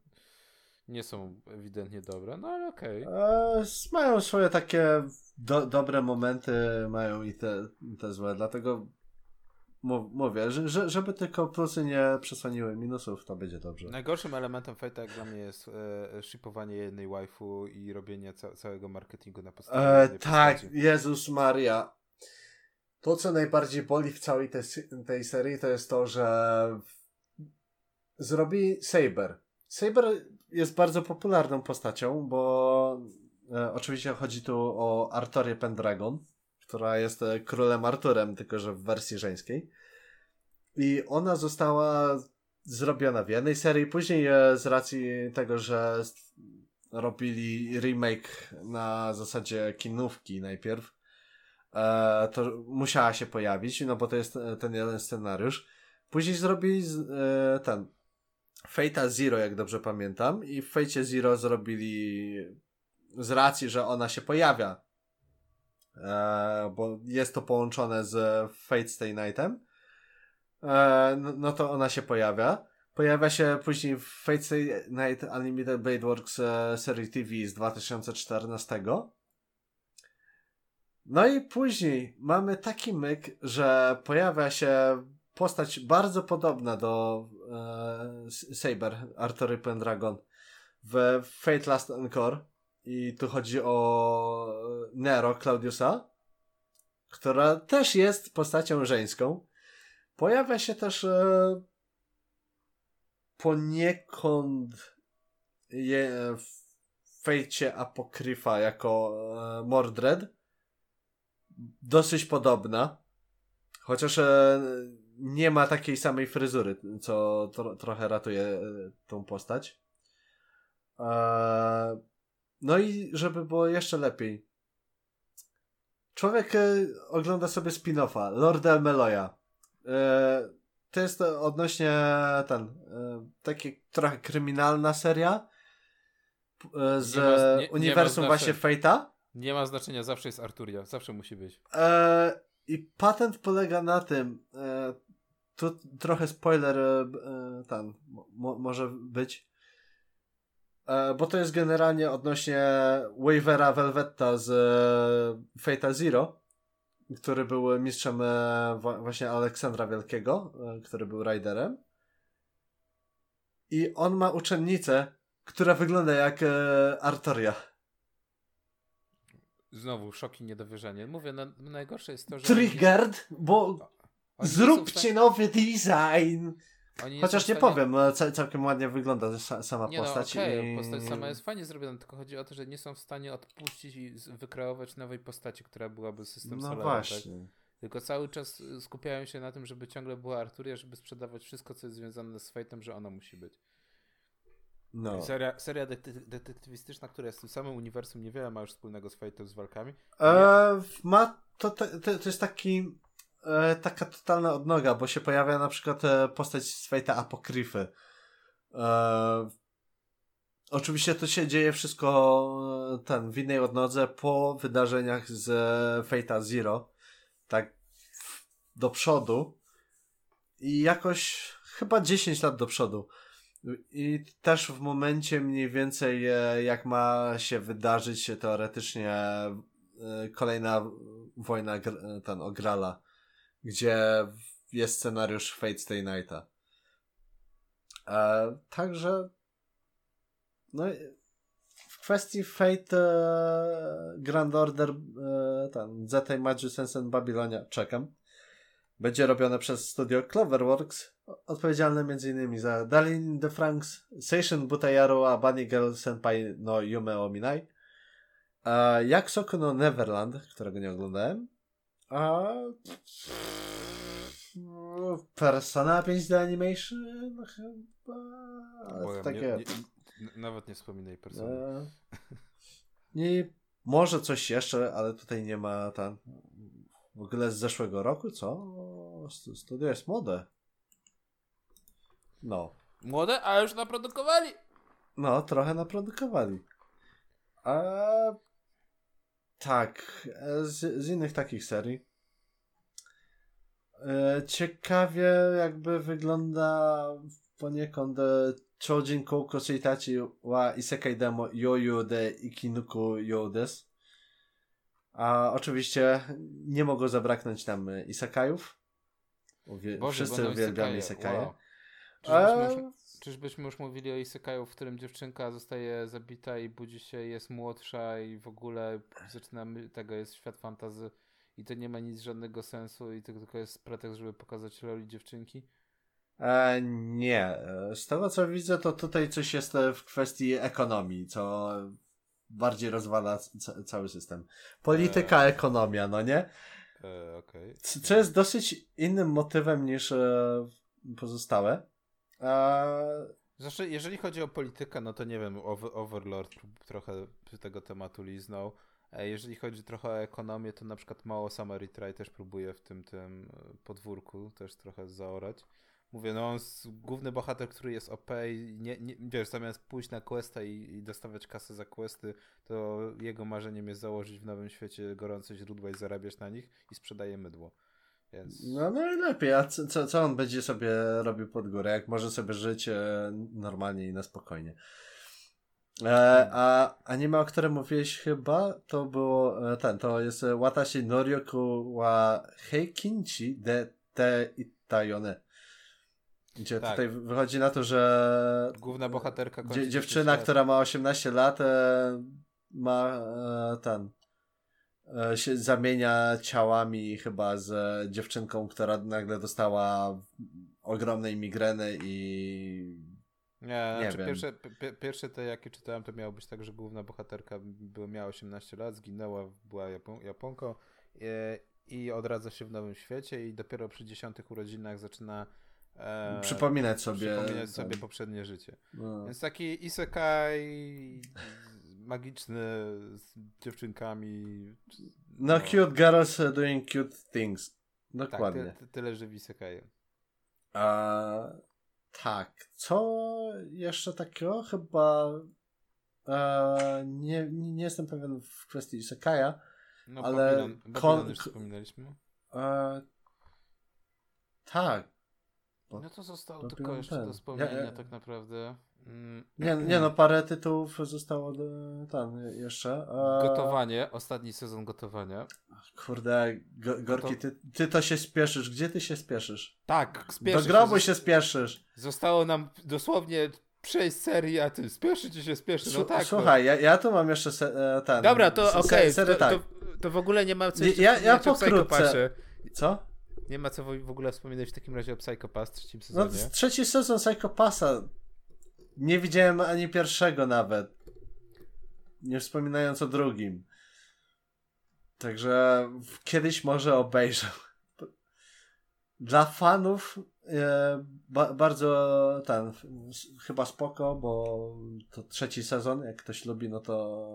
nie są ewidentnie dobre, no ale okej. E, s- mają swoje takie do, dobre momenty, mają i te, i te złe, dlatego mówię, że, że, żeby tylko plusy nie przesłoniły minusów, to będzie dobrze. Najgorszym elementem Fate'a jak dla mnie jest e, shipowanie jednej waifu i robienie ca całego marketingu na podstawie E, tak, postaci. Jezus Maria. To, co najbardziej boli w całej tej, tej serii, to jest to, że zrobi Saber. Saber jest bardzo popularną postacią, bo e, oczywiście chodzi tu o Artorię Pendragon, która jest e, królem Arturem, tylko że w wersji żeńskiej. I ona została zrobiona w jednej serii, później e, z racji tego, że robili remake na zasadzie kinówki najpierw, e, to musiała się pojawić, no bo to jest ten jeden scenariusz. Później zrobili ten Fate'a Zero, jak dobrze pamiętam, i w Fate'cie Zero zrobili z racji, że ona się pojawia, bo jest to połączone z Fate Stay Nightem, e, no, no to ona się pojawia. Pojawia się później w Fate Stay Night Unlimited Blade Works e, serii TV z 2014. No i później mamy taki myk, że pojawia się postać bardzo podobna do e, Saber, Artury Pendragon w Fate Last Encore i tu chodzi o Nero Claudiusa która też jest postacią żeńską. Pojawia się też e, poniekąd je, w fejcie Apokryfa jako e, Mordred. Dosyć podobna. Chociaż e, nie ma takiej samej fryzury, co tro, trochę ratuje e, tą postać. E, no i żeby było jeszcze lepiej. Człowiek e, ogląda sobie spin-offa Lorda Elmeloya. E, to jest odnośnie ten, e, taki trochę kryminalna seria z Nie ma- nie- nie uniwersum ma właśnie Fate'a. Nie ma znaczenia, zawsze jest Arturia, zawsze musi być. I patent polega na tym, tu trochę spoiler tam mo, może być, bo to jest generalnie odnośnie Wavera Velvetta z e, Fate'a Zero, który był mistrzem e, właśnie Aleksandra Wielkiego, e, który był Riderem. I on ma uczennicę, która wygląda jak e, Artoria. Znowu szok i niedowierzanie. Mówię, no, najgorsze jest to, że... Triggered, bo Zróbcie stanie- nowy design! Chociaż nie stanie- powiem, ca- całkiem ładnie wygląda sa- sama Nie no, postać. okej, i... postać sama jest fajnie zrobiona, tylko chodzi o to, że nie są w stanie odpuścić i wykreować nowej postaci, która byłaby system No Solera, właśnie. Tak? Tylko cały czas y, skupiają się na tym, żeby ciągle była Arturia, żeby sprzedawać wszystko, co jest związane z Fate'em, że ona musi być. No. Seria, seria detek- detektywistyczna, która jest w tym samym uniwersum, niewiele ma już wspólnego z Fate'em, z walkami. E, ma, to, to, to to jest taki e, taka totalna odnoga, bo się pojawia na przykład e, postać z Fate'a Apokryfy. E, oczywiście to się dzieje wszystko e, ten, w innej odnodze po wydarzeniach z Fate'a Zero. Tak w- do przodu. I jakoś chyba 10 lat do przodu. I też w momencie mniej więcej jak ma się wydarzyć teoretycznie kolejna wojna ten o Grala, gdzie jest scenariusz Fate Stay Nighta. E, także no w kwestii Fate e, Grand Order e, ten Zeta Imagine Sense and Babylonia czekam. Będzie robione przez studio Cloverworks, odpowiedzialne m.in. za Dalin the Franks, Seishin Butayaru a Bunny Girl Senpai no Yume Ominai, a Yaksoku no Neverland, którego nie oglądałem, a Persona 5D Animation no chyba Błagam, takie nie, nie, nawet nie wspominaj persony. e, i może coś jeszcze, ale tutaj nie ma tam w ogóle z zeszłego roku, co? Stu- Studio jest młode. No. Młode, a już naprodukowali! No, trochę naprodukowali. A tak, e, z, z innych takich serii. E, Ciekawie jakby wygląda poniekąd e, Chojin Kouko Seitachi wa Isekai Demo Yoyu de Ikinuku Youdes. A oczywiście nie mogło zabraknąć nam e, Isekajów. Uwie- Boże, Wszyscy uwielbiamy isekaje, wow. E, już, czyżbyśmy już mówili o Isekaju, w którym dziewczynka zostaje zabita i budzi się, jest młodsza i w ogóle zaczynamy, tego jest świat fantazy i to nie ma nic żadnego sensu i to tylko jest pretekst, żeby pokazać roli dziewczynki? E, nie. E, Z tego co widzę, to tutaj coś jest e, w kwestii ekonomii, co bardziej rozwala cały system. Polityka, ekonomia, no nie? E. C- Co jest dosyć innym motywem niż e, pozostałe. E, jeżeli chodzi o politykę, no to nie wiem, Over, Overlord trochę tego tematu liznął. E, Jeżeli chodzi trochę o ekonomię, to na przykład mało Try też próbuje w tym, tym e, podwórku też trochę zaorać. Mówię, no on główny bohater, który jest OP i nie, nie, wiesz, zamiast pójść na questa i, i dostawać kasę za questy, to jego marzeniem jest założyć w nowym świecie gorące źródła i zarabiać na nich i sprzedaje mydło. Więc... no najlepiej, a co, co, on będzie sobie robił pod górę, jak może sobie żyć e, normalnie i na spokojnie. E, a anime, o którym mówiłeś chyba, to było e, ten, to jest e, Watashi Noryoku wa Heikinchi de te Itayone. Gdzie Tak. tutaj wychodzi na to, że Główna bohaterka dzie, dziewczyna, która ma 18 lat, e, ma e, ten się zamienia ciałami chyba z dziewczynką, która nagle dostała ogromnej migreny i nie, nie znaczy pierwsze, pierwsze te, jakie czytałem, to miało być tak, że główna bohaterka miała 18 lat, zginęła, była Japon Japonką i, e, i odradza się w nowym świecie i dopiero przy dziesiątych urodzinach zaczyna e, przypominać sobie przypominać sobie poprzednie życie. No. Więc taki isekai magiczny z dziewczynkami. No, no cute girls doing cute things. Dokładnie. Tak, ty, ty, tyle, że w isekaju. A tak. Co jeszcze takiego? Chyba e, nie, nie jestem pewien w kwestii Isekaja, no, ale... Babylon już wspominaliśmy. E, tak. No to zostało tylko jeszcze ten. do wspomnienia ja, ja... tak naprawdę. Mm. Nie, nie no, parę tytułów zostało do, tam jeszcze. E... Gotowanie, ostatni sezon gotowania. Kurde, go, Gorki, ty, ty to się spieszysz. Gdzie ty się spieszysz? Tak, spieszysz. Do grobu się spieszysz. Zostało nam dosłownie przejść serii, a ty spieszy się spieszy. No tak. Słuchaj, ja, ja tu mam jeszcze se, e, ten. Dobra, to okej. Okay. To, tak. to, to, w ogóle nie ma co jeszcze ja, ja pokrótce. Co? Nie ma co w ogóle wspominać w takim razie o Psycho Pass trzecim no, sezonie. No, trzeci sezon Psycho Passa nie widziałem ani pierwszego nawet. Nie wspominając o drugim. Także kiedyś może obejrzę. Dla fanów e, ba bardzo ten, chyba spoko, bo to trzeci sezon. Jak ktoś lubi, no to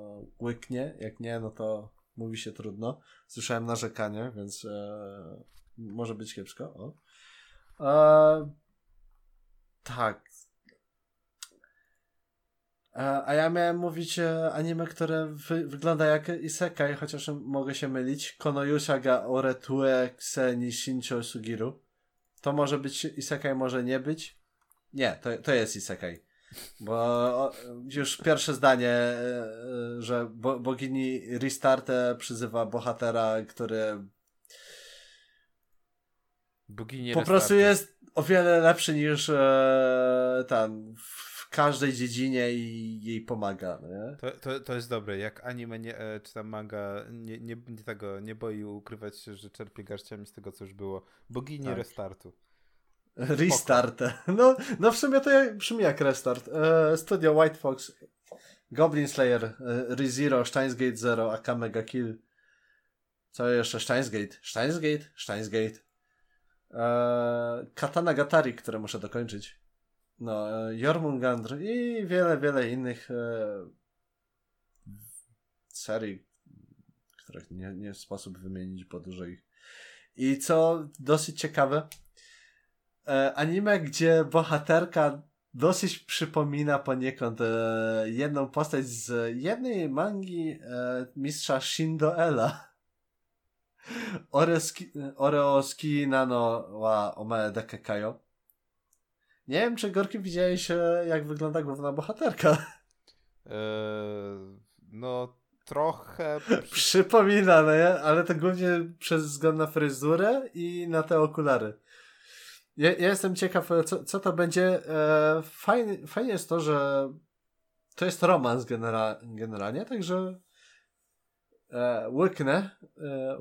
łyknie. Jak nie, no to mówi się trudno. Słyszałem narzekanie, więc e, może być kiepsko. O. E, tak, a ja miałem mówić e, anime, które wy wygląda jak isekai, chociaż mogę się mylić. Konoyusha ga oretue kse ni shincho sugiru. To może być isekai, może nie być. Nie, to, to jest isekai. Bo już pierwsze zdanie, e, e, że bo, bogini Restarte przyzywa bohatera, który Bogini po prostu jest o wiele lepszy niż e, ten każdej dziedzinie i jej pomaga. Nie? To, to, to jest dobre. Jak anime nie, e, czy tam manga nie, nie, nie, tego, nie boi ukrywać się, że czerpie garściami z tego, co już było. Bogini tak. restartu. Restart. No, no w sumie to brzmi jak restart. E, studio White Fox, Goblin Slayer, e, ReZero, Steinsgate Zero, Akamega Kill. Co jeszcze? Steinsgate. Steinsgate? Steinsgate. E, Katana Gatari, które muszę dokończyć. No, Jormungandr i wiele, wiele innych e, serii, których nie, nie sposób wymienić, bo dużo ich. I co dosyć ciekawe, e, anime, gdzie bohaterka dosyć przypomina poniekąd e, jedną postać z jednej mangi e, mistrza Shindoela. Oreoski nano wa omae dekekayo. Nie wiem, czy Gorki widziałeś, e, jak wygląda główna bohaterka. Eee, no, trochę. Przypomina, no ale to głównie przez wzgląd na fryzurę i na te okulary. Ja, ja jestem ciekaw, e, co, co to będzie. E, fajnie, fajnie jest to, że to jest romans genera generalnie, także e, łyknę. E,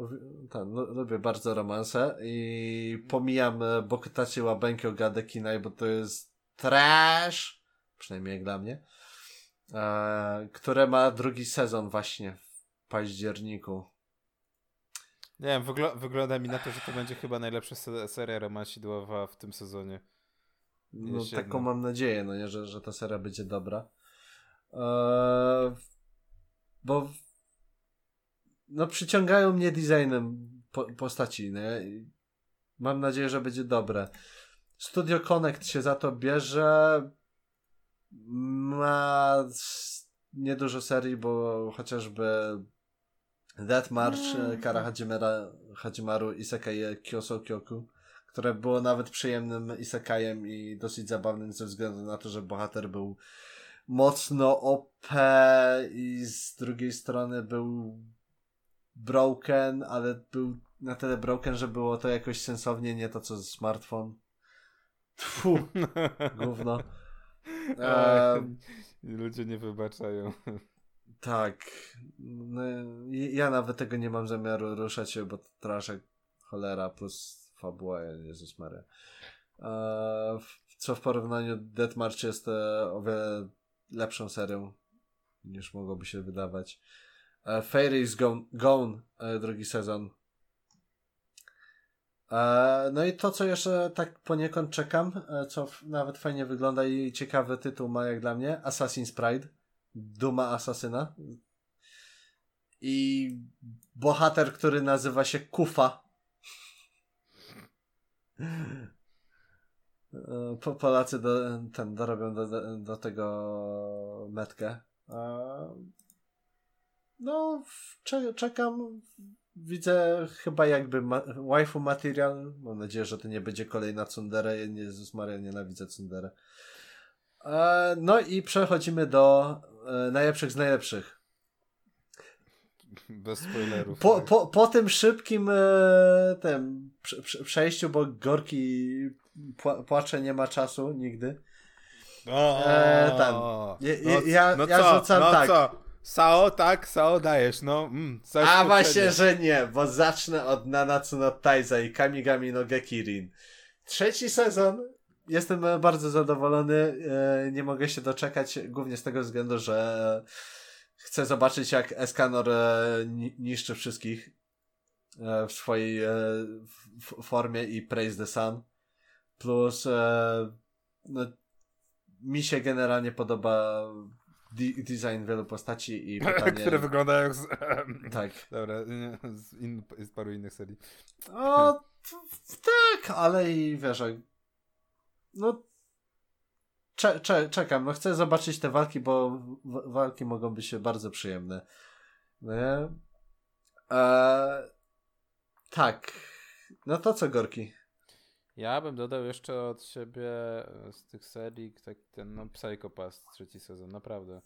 tam, lubię bardzo romanse i pomijam e, Bokutaci Łabenkio Gadekinaj, bo to jest trash, przynajmniej jak dla mnie, e, które ma drugi sezon właśnie w październiku. Nie wiem, wygl wygląda mi na to, że to będzie chyba najlepsza se seria romansidłowa w tym sezonie. No taką jedno. mam nadzieję, no nie, że, że ta seria będzie dobra. Eee, bo no przyciągają mnie designem po, postaci, nie? Mam nadzieję, że będzie dobre. Studio Connect się za to bierze. Ma niedużo serii, bo chociażby Death March mm. Kara Hajimera, Hajimaru Isekai Kyoso Kyoku, które było nawet przyjemnym isekajem i dosyć zabawnym ze względu na to, że bohater był mocno OP i z drugiej strony był broken, ale był na tyle broken, że było to jakoś sensownie, nie to co smartfon. Tfu, gówno. E... Ludzie nie wybaczają. Tak. No, ja nawet tego nie mam zamiaru ruszać, bo traszek cholera plus fabuła, Jezus Maria. Co w porównaniu Deathmarch jest e, o wiele lepszą serią niż mogłoby się wydawać. E, Fairy is Gone, gone e, drugi sezon. No i to, co jeszcze tak poniekąd czekam, co nawet fajnie wygląda i ciekawy tytuł ma jak dla mnie, Assassin's Pride. Duma Asasyna. I bohater, który nazywa się Kufa. Po, Polacy do, ten, dorobią do, do, do tego metkę. No, czekam. Widzę chyba jakby ma, waifu material. Mam nadzieję, że to nie będzie kolejna Tsundere. Jezus Maria, nienawidzę Tsundere. E, no i przechodzimy do e, najlepszych z najlepszych. Bez spoilerów. Po, tak. po, po tym szybkim e, tym przejściu, bo Gorki płacze, nie ma czasu nigdy. O, e, ten. Ja, no, ja, no ja co? rzucam no tak. Co? Sao, tak, Sao dajesz, no. Mm, A właśnie, że nie, bo zacznę od Nanatsu no Taiza i Kamigami no Gekirin. Trzeci sezon jestem bardzo zadowolony. E, nie mogę się doczekać, głównie z tego względu, że chcę zobaczyć, jak Escanor e, niszczy wszystkich e, w swojej formie i Praise the Sun. Plus no, mi się generalnie podoba design wielu postaci i pytanie... Które wyglądają jak z... Tak. Dobra, z, in, z paru innych serii. O, tak, ale i wiesz, no cze, cze, czekam, no chcę zobaczyć te walki, bo walki mogą być bardzo przyjemne. No nie? Eee, tak. No to co, Gorki? Ja bym dodał jeszcze od siebie z tych serii tak ten no, Psychopath trzeci sezon, naprawdę.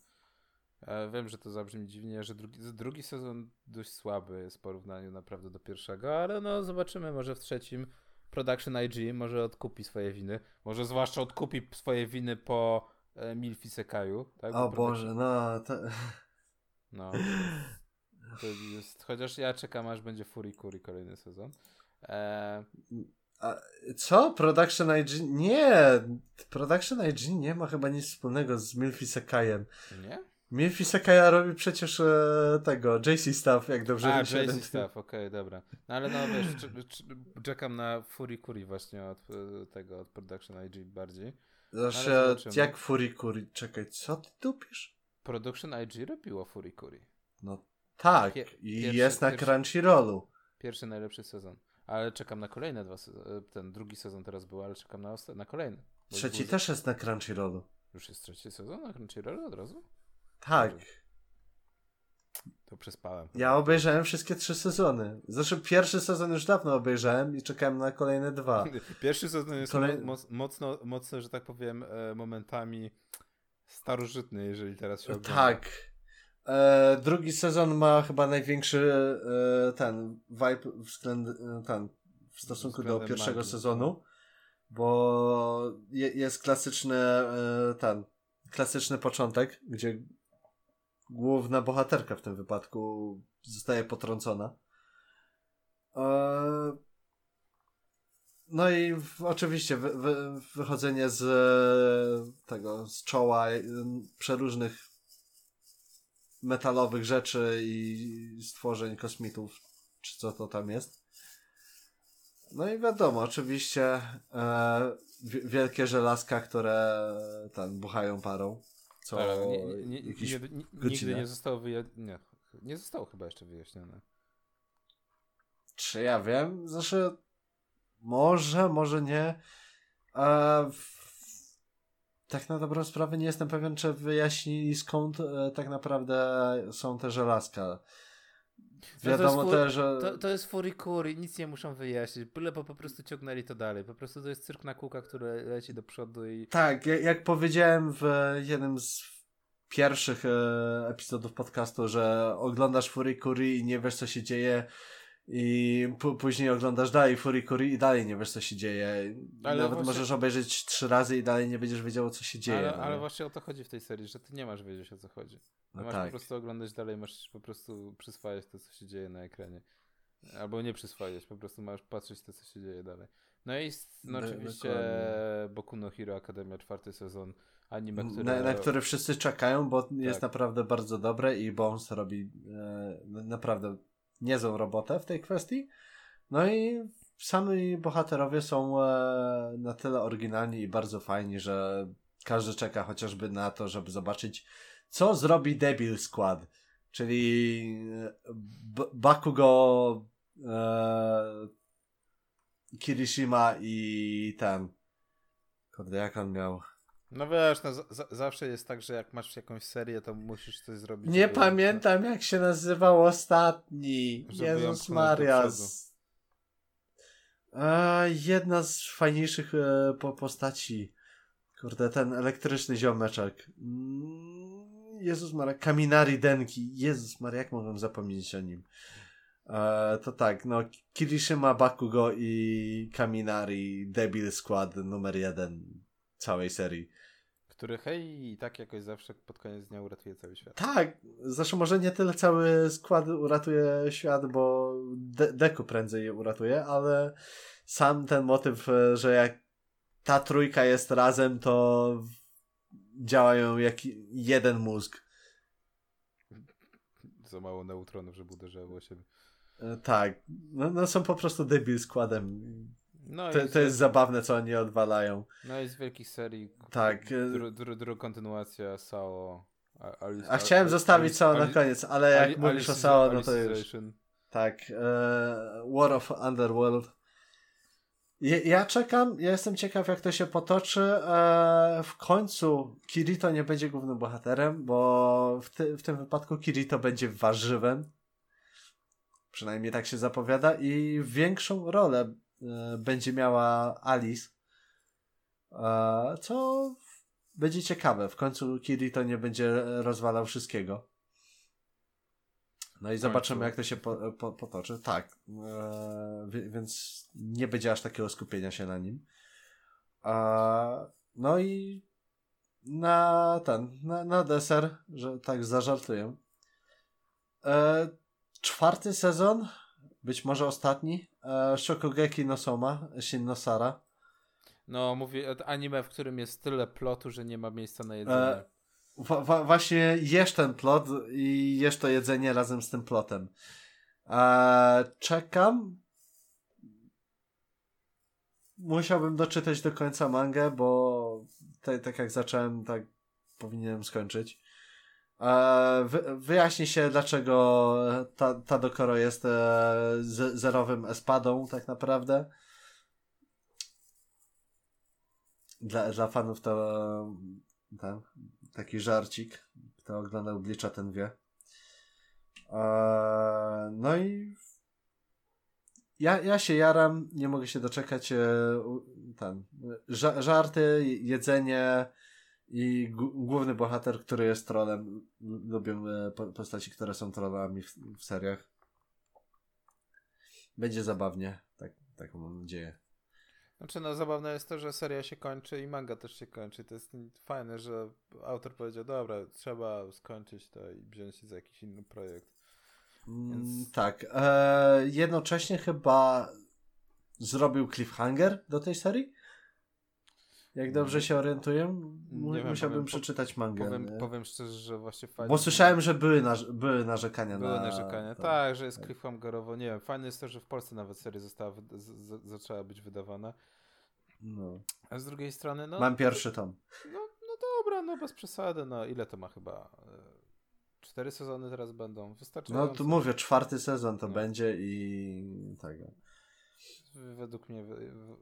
E, wiem, że to zabrzmi dziwnie, że drugi, drugi sezon dość słaby jest w porównaniu naprawdę do pierwszego, ale no zobaczymy, może w trzecim Production IG może odkupi swoje winy. Może zwłaszcza odkupi swoje winy po e, Milfi Sekaju. Tak? O Boże, no. To... No. To jest, chociaż ja czekam, aż będzie Fury Kuri kolejny sezon. E... A, co? Production IG? Nie! Production IG nie ma chyba nic wspólnego z Milfi Sekajem. Nie? Milfi Sekaja robi przecież e, tego, JC Stuff, jak dobrze A, JC Stuff, okej, okay, dobra. No ale no wiesz, czekam na Furikuri właśnie od e, tego, od Production IG bardziej. Zawsze, jak Furikuri? Czekaj, co ty dupisz? Production IG robiło Furikuri. No tak, i jest na pierwszy, Crunchyrollu. Pierwszy najlepszy sezon. Ale czekam na kolejne dwa sezony. Ten drugi sezon teraz był, ale czekam na, na kolejny. Trzeci też jest na Crunchyrollu. Już jest trzeci sezon na Crunchyrollu od razu? Tak. To przespałem. Ja obejrzałem wszystkie trzy sezony. Zresztą pierwszy sezon już dawno obejrzałem i czekałem na kolejne dwa. Pierwszy sezon jest Kolej... mocno, mocno, że tak powiem, e, momentami starożytny, jeżeli teraz się ogląda. Tak. E, drugi sezon ma chyba największy e, ten vibe względ, e, ten, w stosunku do pierwszego magii. sezonu, bo je, jest klasyczny e, ten, klasyczny początek, gdzie główna bohaterka w tym wypadku zostaje potrącona. E, no i oczywiście wy, wy, wychodzenie z tego, z czoła przeróżnych metalowych rzeczy i stworzeń kosmitów, czy co to tam jest. No i wiadomo, oczywiście e, wielkie żelazka, które tam buchają parą. Co Ale nie, nie, nie, nigdy nie zostało wyjaśnione. Nie, nie zostało chyba jeszcze wyjaśnione. Czy ja wiem? Znaczy, może, może nie. E, tak na dobrą sprawę nie jestem pewien, czy wyjaśnili skąd e, tak naprawdę są te żelazka. Wiadomo no też, że... To, to jest furikuri, nic nie muszą wyjaśnić, byle po prostu ciągnęli to dalej. Po prostu to jest cyrk na kółka, który leci do przodu i... Tak, jak, jak powiedziałem w jednym z pierwszych e, epizodów podcastu, że oglądasz furikuri i nie wiesz co się dzieje i później oglądasz dalej Furikuri i dalej nie wiesz, co się dzieje. Ale Nawet właśnie... możesz obejrzeć trzy razy i dalej nie będziesz wiedział, co się dzieje. Ale, no ale właśnie o to chodzi w tej serii, że ty nie masz wiedzieć, o co chodzi. No masz tak. po prostu oglądać dalej, masz po prostu przyswajać to, co się dzieje na ekranie. Albo nie przyswajać, po prostu masz patrzeć to, co się dzieje dalej. No i no, oczywiście dokładnie. Boku no Hero Academia, czwarty sezon anime, które... Na, na które wszyscy czekają, bo tak. jest naprawdę bardzo dobre i Bones robi e, naprawdę niezłą robotę w tej kwestii. No i sami bohaterowie są e, na tyle oryginalni i bardzo fajni, że każdy czeka chociażby na to, żeby zobaczyć, co zrobi Debil Squad. Czyli e, Bakugo, e, Kirishima i ten. Kurde, jak on miał? No wiesz, no, zawsze jest tak, że jak masz jakąś serię, to musisz coś zrobić. Nie pamiętam, jak się nazywał ostatni. Jezus Maria. A, jedna z fajniejszych e, po postaci. Kurde, ten elektryczny ziomeczek. Mm, Jezus Maria. Kaminari Denki. Jezus Maria, jak mogłem zapomnieć o nim? E, to tak, no Kirishima, Bakugo i Kaminari Debil Squad numer jeden całej serii. Który hej i tak jakoś zawsze pod koniec dnia uratuje cały świat. Tak, zresztą może nie tyle cały skład uratuje świat, bo De Deku prędzej je uratuje, ale sam ten motyw, że jak ta trójka jest razem, to działają jak jeden mózg. Za mało neutronów, żeby uderzało siebie. E, tak, no, no są po prostu debil składem. No to, to jest zabawne, co oni odwalają. No i z wielkich serii. Tak. Druga dru, dru, kontynuacja Sao. Alice, A chciałem zostawić Sao na koniec, ale jak Alice, mówisz o Sao, no to już. Tak. E, War of Underworld. Ja, ja, czekam, ja jestem ciekaw, jak to się potoczy. E, w końcu Kirito nie będzie głównym bohaterem, bo w, ty, w tym wypadku Kirito będzie warzywem. Przynajmniej tak się zapowiada. I większą rolę będzie miała Alice. E, co będzie ciekawe. W końcu Kirito nie będzie rozwalał wszystkiego. No i zobaczymy, jak to się po, po, potoczy. Tak. E, więc nie będzie aż takiego skupienia się na nim. no i na ten, na, na deser, że tak zażartuję. czwarty sezon być może ostatni, e, Shokugeki no Soma, Shin no Sara. No, mówię, anime, w którym jest tyle plotu, że nie ma miejsca na jedzenie. E, właśnie jesz ten plot i jesz to jedzenie razem z tym plotem. E, czekam. Musiałbym doczytać do końca mangę, bo te, tak jak zacząłem, tak powinienem skończyć. E, wy, wyjaśni się, dlaczego ta, ta Dokoro jest e, zerowym espadą, tak naprawdę. Dla, dla fanów to ten, taki żarcik. Kto oglądał Blicza, ten wie. E, no i ja, ja się jaram, nie mogę się doczekać. Ten, żarty, jedzenie, i główny bohater, który jest trolem. Lubię e, postaci, które są trollami w, w seriach. Będzie zabawnie, tak, taką mam nadzieję. Znaczy, no zabawne jest to, że seria się kończy i manga też się kończy. To jest fajne, że autor powiedział, dobra, trzeba skończyć to i wziąć się za jakiś inny projekt. Mm, Więc... Mm, tak. E, jednocześnie chyba zrobił cliffhanger do tej serii? Jak dobrze się orientuję, nie musiałbym wiem, przeczytać mangę. Powiem, powiem, szczerze, że właśnie fajnie. Bo słyszałem, że były, na, były narzekania były na. Były narzekania, tak, tak, że jest tak. cliffhangerowo. Nie wiem, fajne jest to, że w Polsce nawet seria została, z, zaczęła być wydawana. No. A z drugiej strony, no. Mam pierwszy tom. No, no dobra, no bez przesady. No, ile to ma chyba? E, cztery sezony teraz będą. Wystarczająco. No tu mówię, czwarty sezon to no. będzie i tego. Według mnie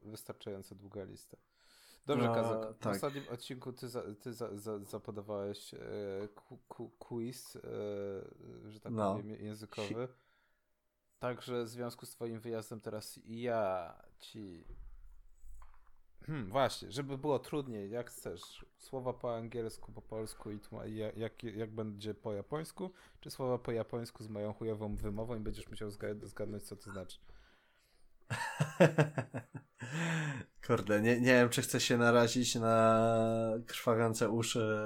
wystarczająco długa lista. Dobrze, Kazak. W tak. ostatnim odcinku ty, za, ty za, za, zapodawałeś e, quiz, e, że tak no. powiem, językowy. Także w związku z twoim wyjazdem teraz ja ci Hmm, właśnie, żeby było trudniej, jak chcesz. Słowa po angielsku, po polsku i jak, jak będzie po japońsku, czy słowa po japońsku z moją chujową wymową i będziesz musiał zgadnąć, co to znaczy. Kurde, nie, nie wiem, czy chcę się narazić na krwawiące uszy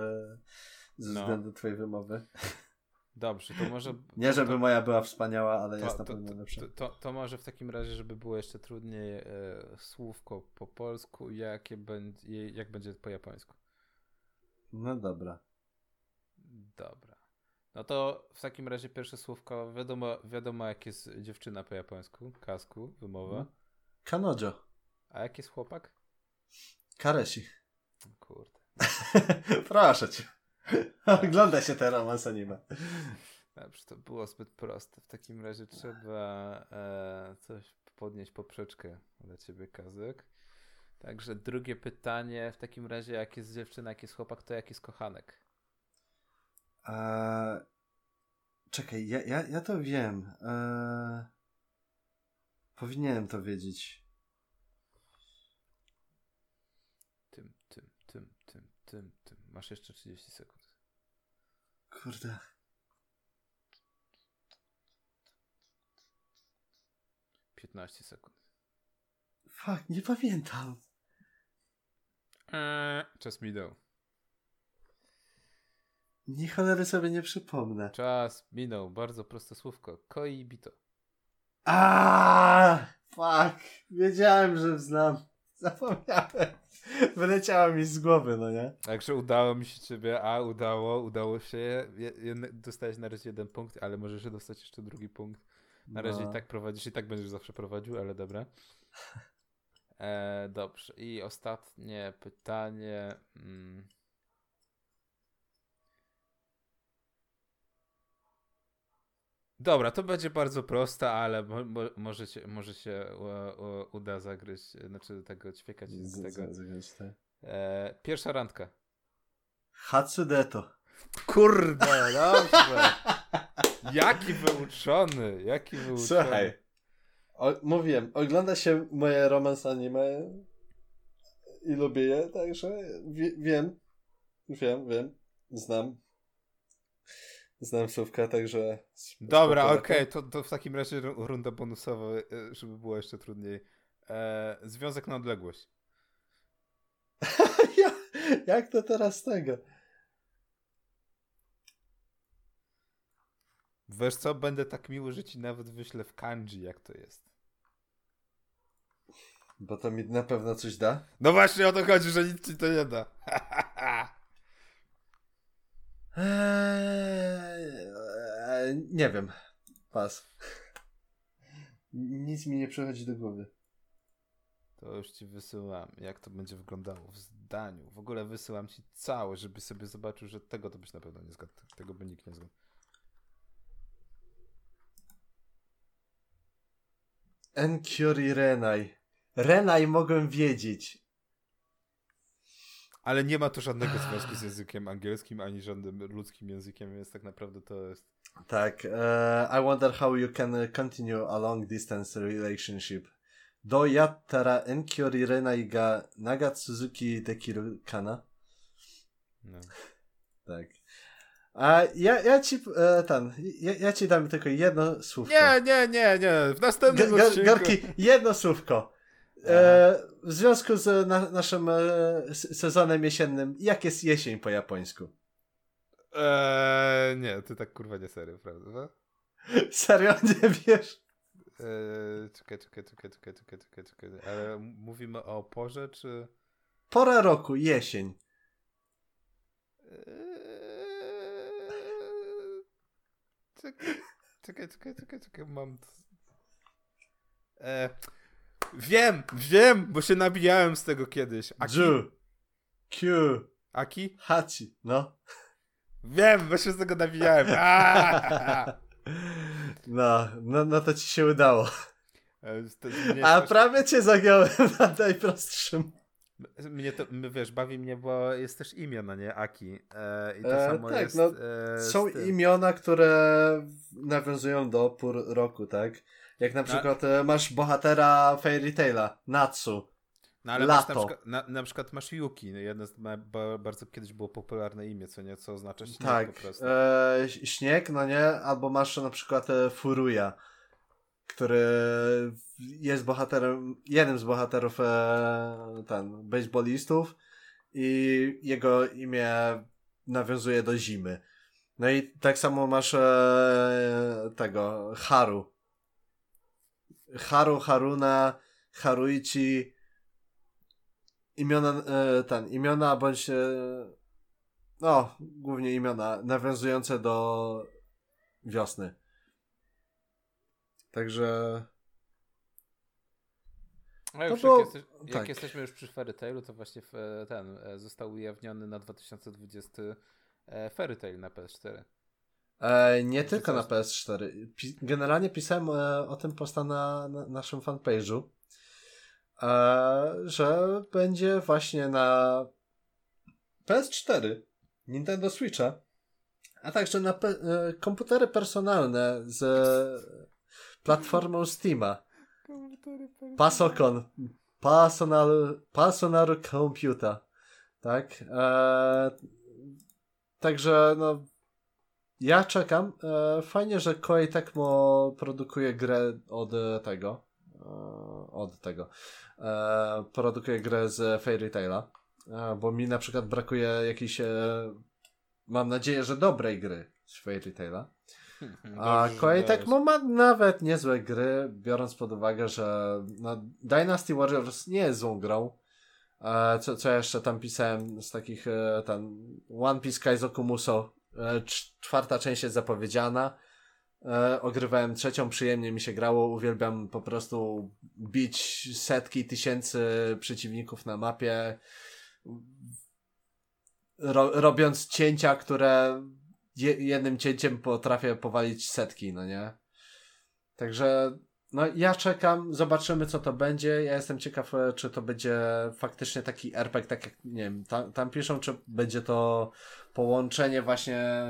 ze no. względu twojej wymowy. Dobrze, to może. Nie, żeby to, moja była wspaniała, ale to, jest na pewno lepsza. To, to, może w takim razie, żeby było jeszcze trudniej, e, słówko po polsku, jakie będzie, jak będzie po japońsku. No dobra. Dobra. No to w takim razie pierwsze słówko, wiadomo, wiadomo jak jest dziewczyna po japońsku, kasku, wymowa. Mhm. Kanojo. A jak jest chłopak? Karesi. Kurde. Proszę cię. Ogląda się ten romans anime. Dobrze, to było zbyt proste. W takim razie trzeba e, coś podnieść poprzeczkę dla ciebie, Kazek. Także drugie pytanie, w takim razie jak jest dziewczyna, jak jest chłopak, to jak jest kochanek? Eee, czekaj, ja, ja, ja to wiem. Eee, powinienem to wiedzieć. Tym, tym, tym, tym, tym, tym. Masz jeszcze 30 sekund. Kurde. Piętnaście sekund. Fuck, nie pamiętam. Eee, czas minął. Ni cholery sobie nie przypomnę. Czas minął. Bardzo proste słówko. Koi bito. A, fuck. Wiedziałem, że znam. Zapomniałem. Wyleciała mi z głowy, no nie? Także udało mi się ciebie, a udało, udało się. Dostałeś na razie jeden punkt, ale możesz dostać jeszcze drugi punkt. Na razie no. i tak prowadzisz, i tak będziesz zawsze prowadził, ale dobra. E, dobrze. I ostatnie pytanie. Mm. Dobra, to będzie bardzo proste, ale mo, mo, może, się, może się uda zagryźć, znaczy tego ćwiekać z, z tego. Z, tak. e, pierwsza randka. Hatsudeto. Kurde, dobrze. jaki wyuczony, jaki wyuczony. Słuchaj, o, mówiłem, ogląda się moje romans anime i lubię je, także wie, wiem, wiem, wiem, znam. Znam słówka, także. Dobra, okej, okay. to, to w takim razie runda bonusowa, e, żeby było jeszcze trudniej. E, związek na odległość. Jak to teraz tego? Wiesz co, będę tak miły, że ci nawet wyślę w kanji, jak to jest. Bo to mi na pewno coś da? No właśnie o to chodzi, że nic ci to nie da. Eee, nie wiem. Pas. Nic mi nie przychodzi do głowy. To już ci wysyłam, jak to będzie wyglądało w zdaniu. W ogóle wysyłam ci całe, żeby sobie zobaczył, że tego to byś na pewno nie zgadł. Tego by nikt nie zgadł. Enkiori Renai. Renai mogłem wiedzieć. Ale nie ma to żadnego związku z językiem angielskim, ani żadnym ludzkim językiem, więc tak naprawdę to jest... Tak. Uh, I wonder how you can continue a long distance relationship. Do yattara enkyori renai ga naga tsuzuki dekiru kana? No. Tak. A ja, ja ci e, ten, ja, ja, ci dam tylko jedno słówko. Nie, nie, nie, nie. W następnym G odcinku. Gorki, jedno słówko. E, w związku z na, naszym e, sezonem jesiennym, jak jest jesień po japońsku? Eee, nie, ty tak kurwa nie serio, prawda? Serio nie wiesz? Eee, czekaj, czekaj, czekaj, czekaj, czekaj, czekaj, czekaj. Ale mówimy o porze, czy... Pora roku, jesień. Eee, czekaj, czekaj, czekaj, czekaj, czekaj, mam... Eee, Wiem, wiem, bo się nabijałem z tego kiedyś. Aki. Ju. Q. Aki? Hachi, no. Wiem, bo się z tego nabijałem. no, no, no to ci się udało. A prawie cię zagiąłem na najprostszym. Mnie to, wiesz, bawi mnie, bo jest też imię, no nie? Aki. E, I to e, samo tak, jest, no, e, są imiona, które nawiązują do pór roku, tak? Jak na przykład A... E, masz bohatera Fairy Taila, Natsu. No ale Lato. Masz na, przykład, na, na przykład masz Yuki, jedno z, bardzo kiedyś było popularne imię, co nie, co oznacza śnieg tak, po prostu. e, śnieg, no nie, albo masz na przykład e, Furuya, który jest bohaterem, jednym z bohaterów e, ten, baseballistów i jego imię nawiązuje do zimy. No i tak samo masz e, tego, Haru. Haru, Haruna, Haruichi, imiona, e, ten, imiona bądź, e, no, głównie imiona nawiązujące do wiosny. Także A już to jak, jesteś, jak tak. jesteśmy już przy Fairy Tailu, to właśnie e, ten został ujawniony na 2020 e, Fairy Tail na PS4. E, nie Czy tylko na coś? PS4. Pi generalnie pisałem o tym posta na, na naszym fanpage'u, że będzie właśnie na PS4, Nintendo Switcha, a także na pe e, komputery personalne z platformą Steama. Pasocon. Personal, personal Computer. Tak? E, także no ja czekam. E, fajnie, że Koei Tecmo produkuje grę od e, tego. E, od tego. E, produkuje grę z Fairy Taila. E, bo mi na przykład brakuje jakiejś. Mam nadzieję, że dobrej gry z Fairy Taila. A Dobrze, że Koei dodałeś. Tecmo ma nawet niezłe gry, biorąc pod uwagę, że no, Dynasty Warriors nie jest złą grą. E, co, co jeszcze tam pisałem z takich, e, ten One Piece Kaizoku Muso, e, cz- czwarta część jest zapowiedziana. E, ogrywałem trzecią, przyjemnie mi się grało, uwielbiam po prostu bić setki tysięcy przeciwników na mapie, ro, robiąc cięcia, które je, jednym cięciem potrafię powalić setki, no nie? Także no ja czekam, zobaczymy co to będzie. Ja jestem ciekaw, e, czy to będzie faktycznie taki RPG, tak jak, nie wiem, tam, tam piszą, czy będzie to połączenie właśnie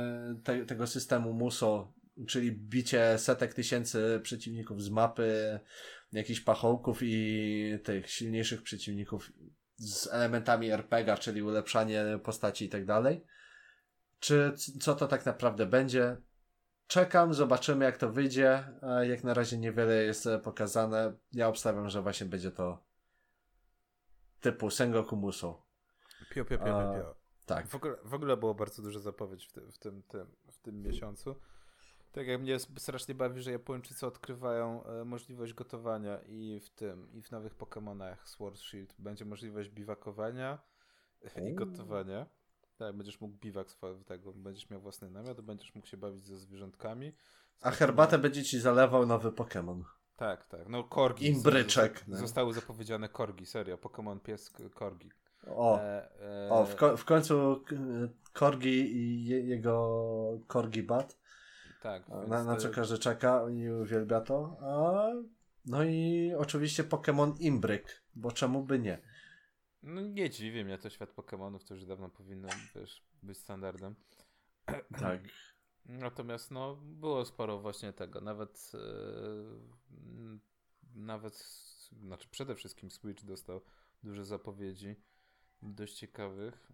te, tego systemu MUSO, czyli bicie setek tysięcy przeciwników z mapy, jakichś pachołków i tych silniejszych przeciwników z elementami RPG, czyli ulepszanie postaci i tak dalej. Czy co to tak naprawdę będzie? Czekam, zobaczymy jak to wyjdzie. A Jak na razie niewiele jest e, pokazane. Ja obstawiam, że właśnie będzie to typu Sengoku Musou. Pio, pio, pio, pio, A, pio. Tak. W ogóle, w ogóle było bardzo dużo zapowiedź w tym, w tym, tym, w tym miesiącu. Tak jak mnie strasznie bawi, że Japończycy odkrywają e, możliwość gotowania i w tym, i w nowych Pokémonach Sword Shield będzie możliwość biwakowania i Uuu. gotowania. Tak, będziesz mógł biwak swo- tego, będziesz miał własny namiot, będziesz mógł się bawić ze zwierzątkami. A herbatę będzie ci zalewał nowy Pokémon. Tak, tak. No korgi. Imbryczek, Z- no. Zostały zapowiedziane korgi, serio. Pokémon pies korgi. O, E, e, o w, ko- w końcu Korgi i je- jego Korgi Bat. Tak, Na, na co każdy czeka i uwielbia to. A, no i oczywiście Pokémon Imbryk, bo czemu by nie? No nie dziwi mnie to świat Pokemonów, to już dawno powinno wiesz, być standardem. Tak. Natomiast no, było sporo właśnie tego. Nawet e, nawet znaczy przede wszystkim Switch dostał dużo zapowiedzi dość ciekawych.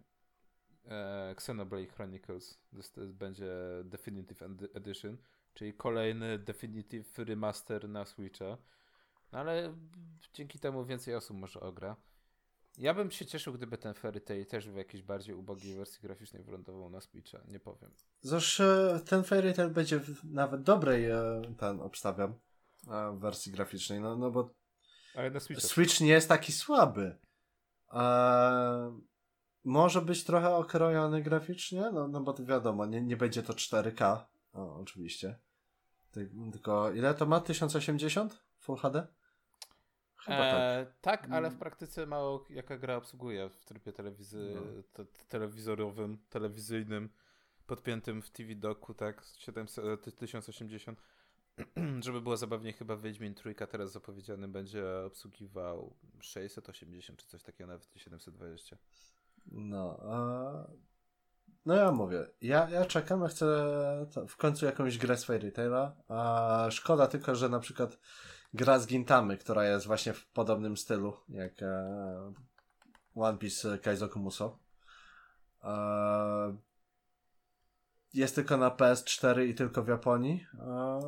E, Xenoblade Chronicles będzie Definitive Ed- Edition, czyli kolejny Definitive Remaster na Switcha. No ale dzięki temu więcej osób może ogra. Ja bym się cieszył, gdyby ten Fairy Tail też w jakiejś bardziej ubogiej wersji graficznej wylądował na Switcha, nie powiem. Zresztą e, ten Fairy Tail będzie w nawet dobrej, e, ten obstawiam, wersji graficznej, no, no bo. Switch nie jest taki słaby. E, może być trochę okrojony graficznie, no, no bo to wiadomo, nie, nie będzie to 4K, o, oczywiście. Ty, tylko ile to ma? 1080? Full HD? Chyba tak. E, tak, ale w praktyce mało jaka gra obsługuje w trybie telewizy, No. te, telewizorowym, telewizyjnym, podpiętym w TV Doku, tak, 700, ty- 1080. Żeby było zabawniej, chyba Wiedźmin Trójka teraz zapowiedziany będzie obsługiwał 680 czy coś takiego, nawet 720. No, a... no ja mówię, ja, ja czekam, ja chcę w końcu jakąś grę z Fairy a szkoda tylko, że na przykład gra z Gintamy, która jest właśnie w podobnym stylu jak e, One Piece Kaizoku Muso. E, jest tylko na PS4 i tylko w Japonii. E,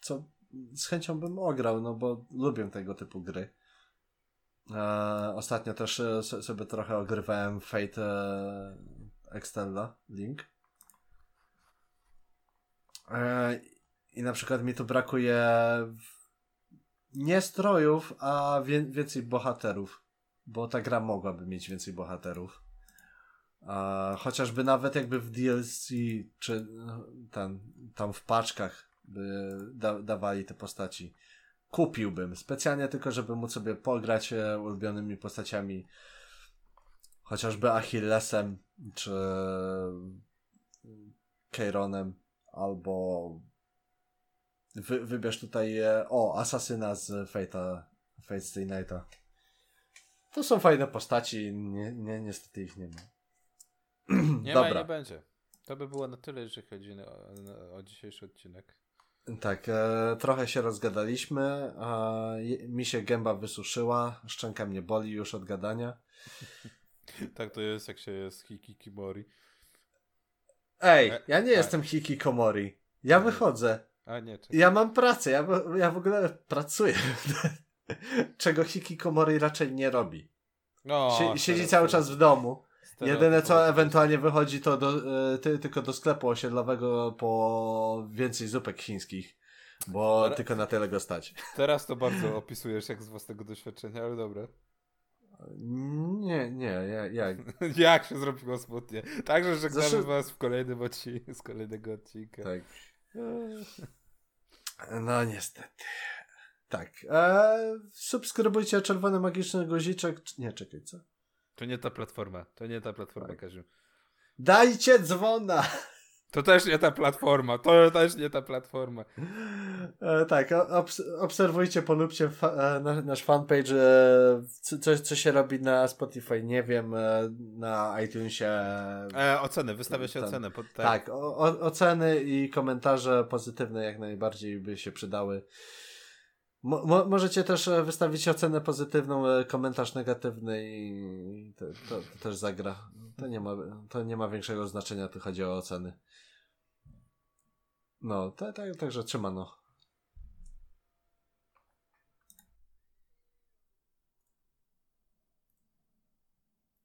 co z chęcią bym ograł, no bo lubię tego typu gry. E, ostatnio też e, sobie trochę ogrywałem Fate e, Extella Link. I na przykład mi tu brakuje nie strojów, a więcej bohaterów. Bo ta gra mogłaby mieć więcej bohaterów. Chociażby nawet jakby w DLC, czy tam w paczkach by da, dawali te postaci. Kupiłbym, specjalnie tylko, żeby móc sobie pograć e, ulubionymi postaciami, chociażby Achillesem, czy Keironem, albo wy, wybierz tutaj, e, o, Asasyna z Fate'a, Fate Stay Nighta. To są fajne postaci, nie, nie, niestety ich nie ma. Nie Dobra. ma i nie będzie. To by było na tyle, jeżeli chodzi o, o dzisiejszy odcinek. Tak, e, trochę się rozgadaliśmy. E, mi się gęba wysuszyła, szczęka mnie boli już od gadania. tak to jest, jak się jest hikikomori. Ej, e, ja nie a, jestem hikikomori. Ja wychodzę. A nie, czekaj. Ja mam pracę, ja, ja w ogóle pracuję. Czego hikikomori raczej nie robi. No, siedzi cały czas w domu. Jedyne co ewentualnie wychodzi to do, y, ty, tylko do sklepu osiedlowego po więcej zupek chińskich, bo teraz, tylko na tyle go stać. Teraz to bardzo opisujesz jak z własnego doświadczenia, ale dobra. Nie, nie, ja, jak? jak się zrobiło smutnie. Także żegnamy Zresztą... was w kolejnym odcinku, z kolejnego odcinka. Tak. No niestety. Tak. E, subskrybujcie czerwony magiczny guziczek. Nie, czekaj, co? To nie ta platforma. To nie ta platforma, tak. Kaziu. Dajcie dzwona! To też nie ta platforma. To też nie ta platforma. E, tak, obs obserwujcie, polubcie fa e, nasz fanpage. E, co, co się robi na Spotify, nie wiem, e, na iTunesie. E, oceny, wystawia się ten, oceny. tak, tak o, oceny i komentarze pozytywne jak najbardziej by się przydały. Mo możecie też e, wystawić ocenę pozytywną, e, komentarz negatywny i to, to, to, też zagra. To nie, ma, to nie ma większego znaczenia, tu chodzi o oceny. No, tak, tak, także trzymano.